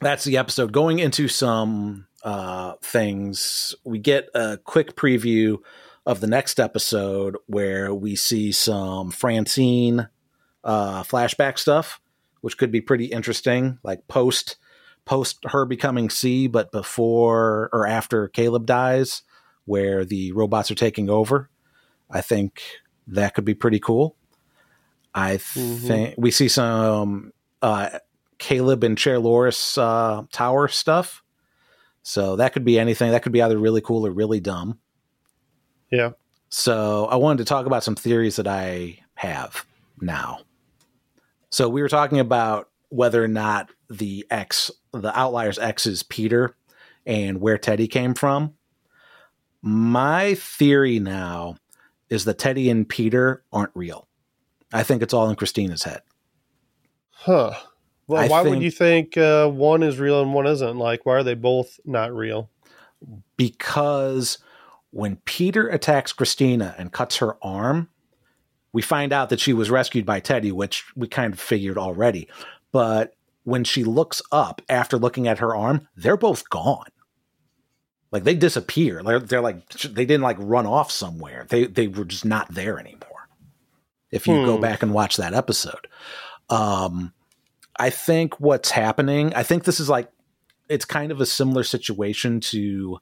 that's the episode. Going into some uh, things, we get a quick preview of the next episode where we see some Francine uh, flashback stuff, which could be pretty interesting, like post post her becoming C, but before or after Caleb dies, where the robots are taking over. I think that could be pretty cool. I think we see some uh, Caleb and Charlores uh, tower stuff. So that could be anything. That could be either really cool or really dumb. Yeah. So I wanted to talk about some theories that I have now. So we were talking about whether or not the X, the Outliers X is Peter and where Teddy came from. My theory now is that Teddy and Peter aren't real. I think it's all in Christina's head. Huh. Well, I why would you think uh, one is real and one isn't? Like, why are they both not real? because when Peter attacks Christina and cuts her arm, we find out that she was rescued by Teddy, which we kind of figured already. But when she looks up after looking at her arm, they're both gone. Like they disappear. They're, they're like they didn't like run off somewhere. They they were just not there anymore. If you go Hmm. back and watch that episode, um, I think what's happening. I think this is like it's kind of a similar situation to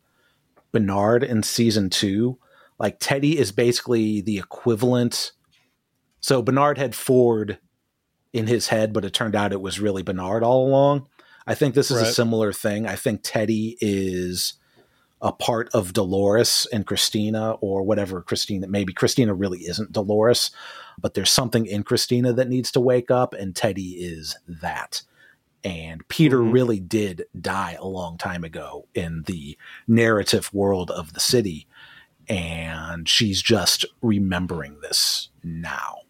Bernard in season two. Like Teddy is basically the equivalent. So Bernard had Ford in his head, but it turned out it was really Bernard all along. I think this is a similar thing. I think Teddy is a part of Dolores and Christina, or whatever Christina. Maybe Christina really isn't Dolores, but there's something in Christina that needs to wake up, and Teddy is that. And Peter Mhm. really did die a long time ago in the narrative world of the city. And she's just remembering this now.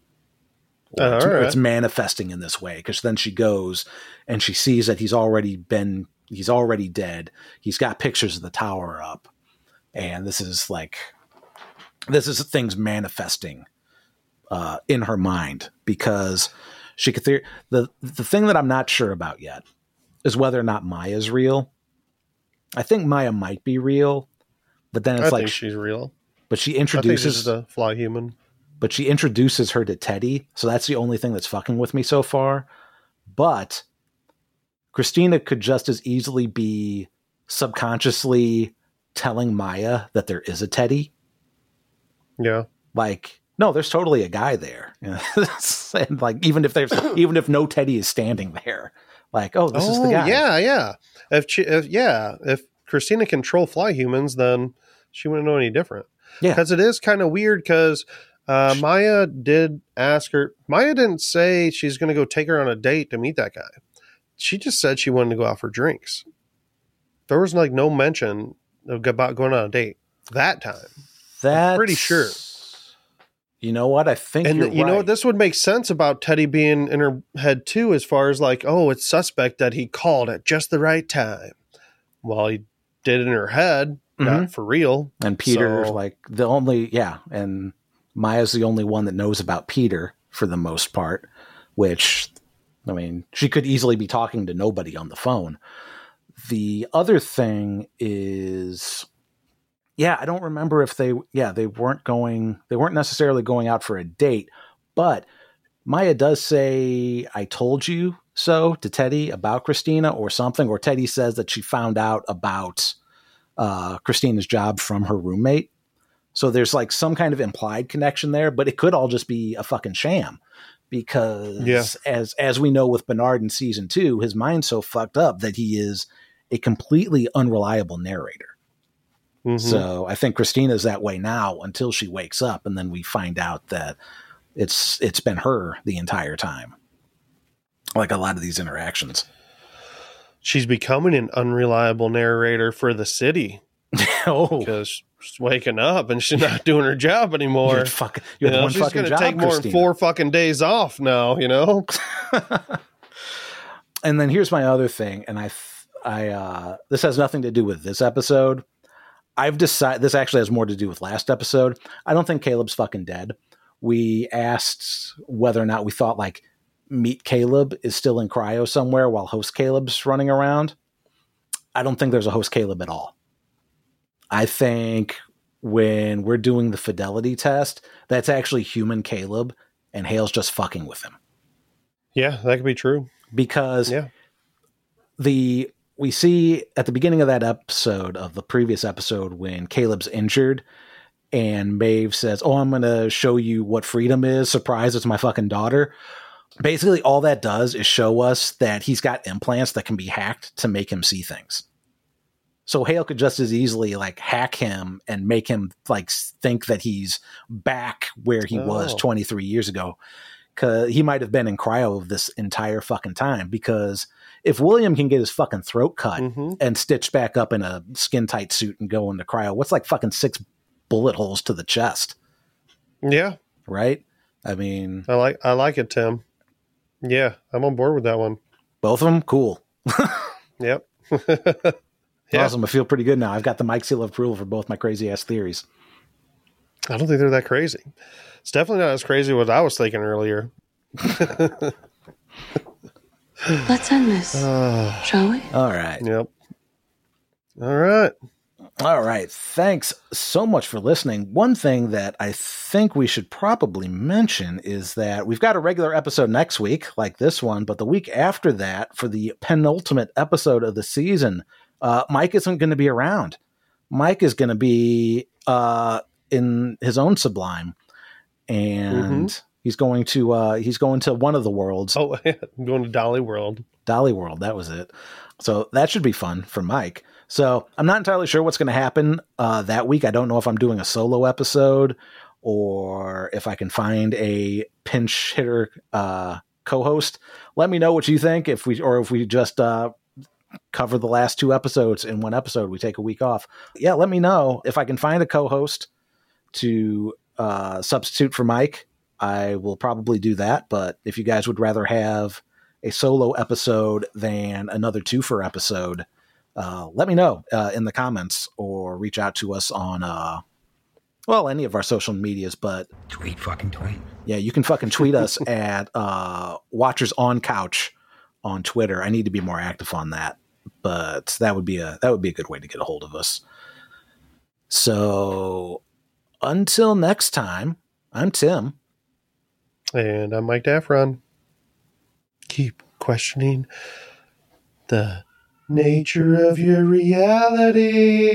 Or Oh, it's, right. it's manifesting in this way because then she goes and she sees that he's already been, he's already dead. He's got pictures of the tower up. And this is like, this is things manifesting uh, in her mind because she could theor- the the thing that I'm not sure about yet is whether or not Maya's real. I think Maya might be real, but then it's I like, think she's real. but she I think she's introduces, a fly human. But she introduces her to Teddy, so that's the only thing that's fucking with me so far. But Christina could just as easily be subconsciously telling Maya that there is a Teddy Yeah. like no there's totally a guy there and like even if there's even if no teddy is standing there like oh this is the oh, guy yeah, yeah. If, she, if yeah, if Christina can troll fly humans, then she wouldn't know any different. Yeah. because it is kind of weird. Because uh, Maya did ask her. Maya didn't say she's going to go take her on a date to meet that guy. She just said she wanted to go out for drinks. There was like no mention of about going on a date that time. that's pretty sure. you know what i think and you know what this would make sense about teddy being in her head too as far as like oh it's suspect that he called at just the right time well he did it in her head not for real and peter so- like the only yeah and maya's the only one that knows about peter for the most part which i mean she could easily be talking to nobody on the phone. The other thing is yeah i don't remember if they yeah they weren't going they weren't necessarily going out for a date but maya does say i told you so to teddy about christina or something or teddy says that she found out about uh, christina's job from her roommate so there's like some kind of implied connection there but it could all just be a fucking sham because Yeah. as as we know with bernard in season two his mind's so fucked up that he is a completely unreliable narrator Mhm. so I think Christina's that way now until she wakes up, and then we find out that it's it's been her the entire time. Like a lot of these interactions. she's becoming an unreliable narrator for the city oh, because she's waking up and she's not doing her job anymore had fuck, you You know, she's gonna take more than four fucking days off now you know and then here's my other thing, and I, I, uh, this has nothing to do with this episode. I've decided this actually has more to do with last episode. I don't think Caleb's fucking dead. We asked whether or not we thought like meat Caleb is still in cryo somewhere while host Caleb's running around. I don't think there's a host Caleb at all. I think when we're doing the fidelity test, that's actually human Caleb and Hale's just fucking with him. Yeah, that could be true. Because Yeah. the we see at the beginning of that episode of the previous episode when Caleb's injured and Maeve says, "Oh, I'm going to show you what freedom is. Surprise, it's my fucking daughter." Basically, all that does is show us that he's got implants that can be hacked to make him see things. So Hale could just as easily like hack him and make him like think that he's back where he was Oh. 23 years ago. Cause he might have been in cryo this entire fucking time. Because if William can get his fucking throat cut hmm and stitched back up in a skin tight suit and go into cryo, what's like fucking six bullet holes to the chest, Yeah, right? I mean, I like I like it, Tim. Yeah, I'm on board with that one. both of them, cool. Yep. Yeah. Awesome. I feel pretty good now. I've got the Mike seal of approval for both my crazy ass theories. I don't think they're that crazy. It's definitely not as crazy as what I was thinking earlier. Let's end this, Uh, shall we? All right. yep. All right. All right. Thanks so much for listening. One thing that I think we should probably mention is that we've got a regular episode next week, like this one, but the week after that, for the penultimate episode of the season, uh, Mike isn't going to be around. Mike is going to be uh, in his own sublime, and he's going to uh, he's going to one of the worlds. Oh, I'm going to Dolly World. Dolly World. That was it. So that should be fun for Mike. So I'm not entirely sure what's going to happen uh, that week. I don't know if I'm doing a solo episode or if I can find a pinch hitter uh, co-host. Let me know what you think. If we or if we just uh, cover the last two episodes in one episode, we take a week off. Yeah, let me know if I can find a co-host to uh, substitute for Mike. I will probably do that. But if you guys would rather have a solo episode than another two for episode, uh, let me know uh, in the comments or reach out to us on, uh, well, any of our social medias. But Tweet fucking tweet. yeah, you can fucking tweet us at uh, Watchers on Couch on Twitter. I need to be more active on that, but that would be a that would be a good way to get a hold of us. So until next time, I'm Tim. And I'm Mike Daffron. Keep questioning the nature of your reality.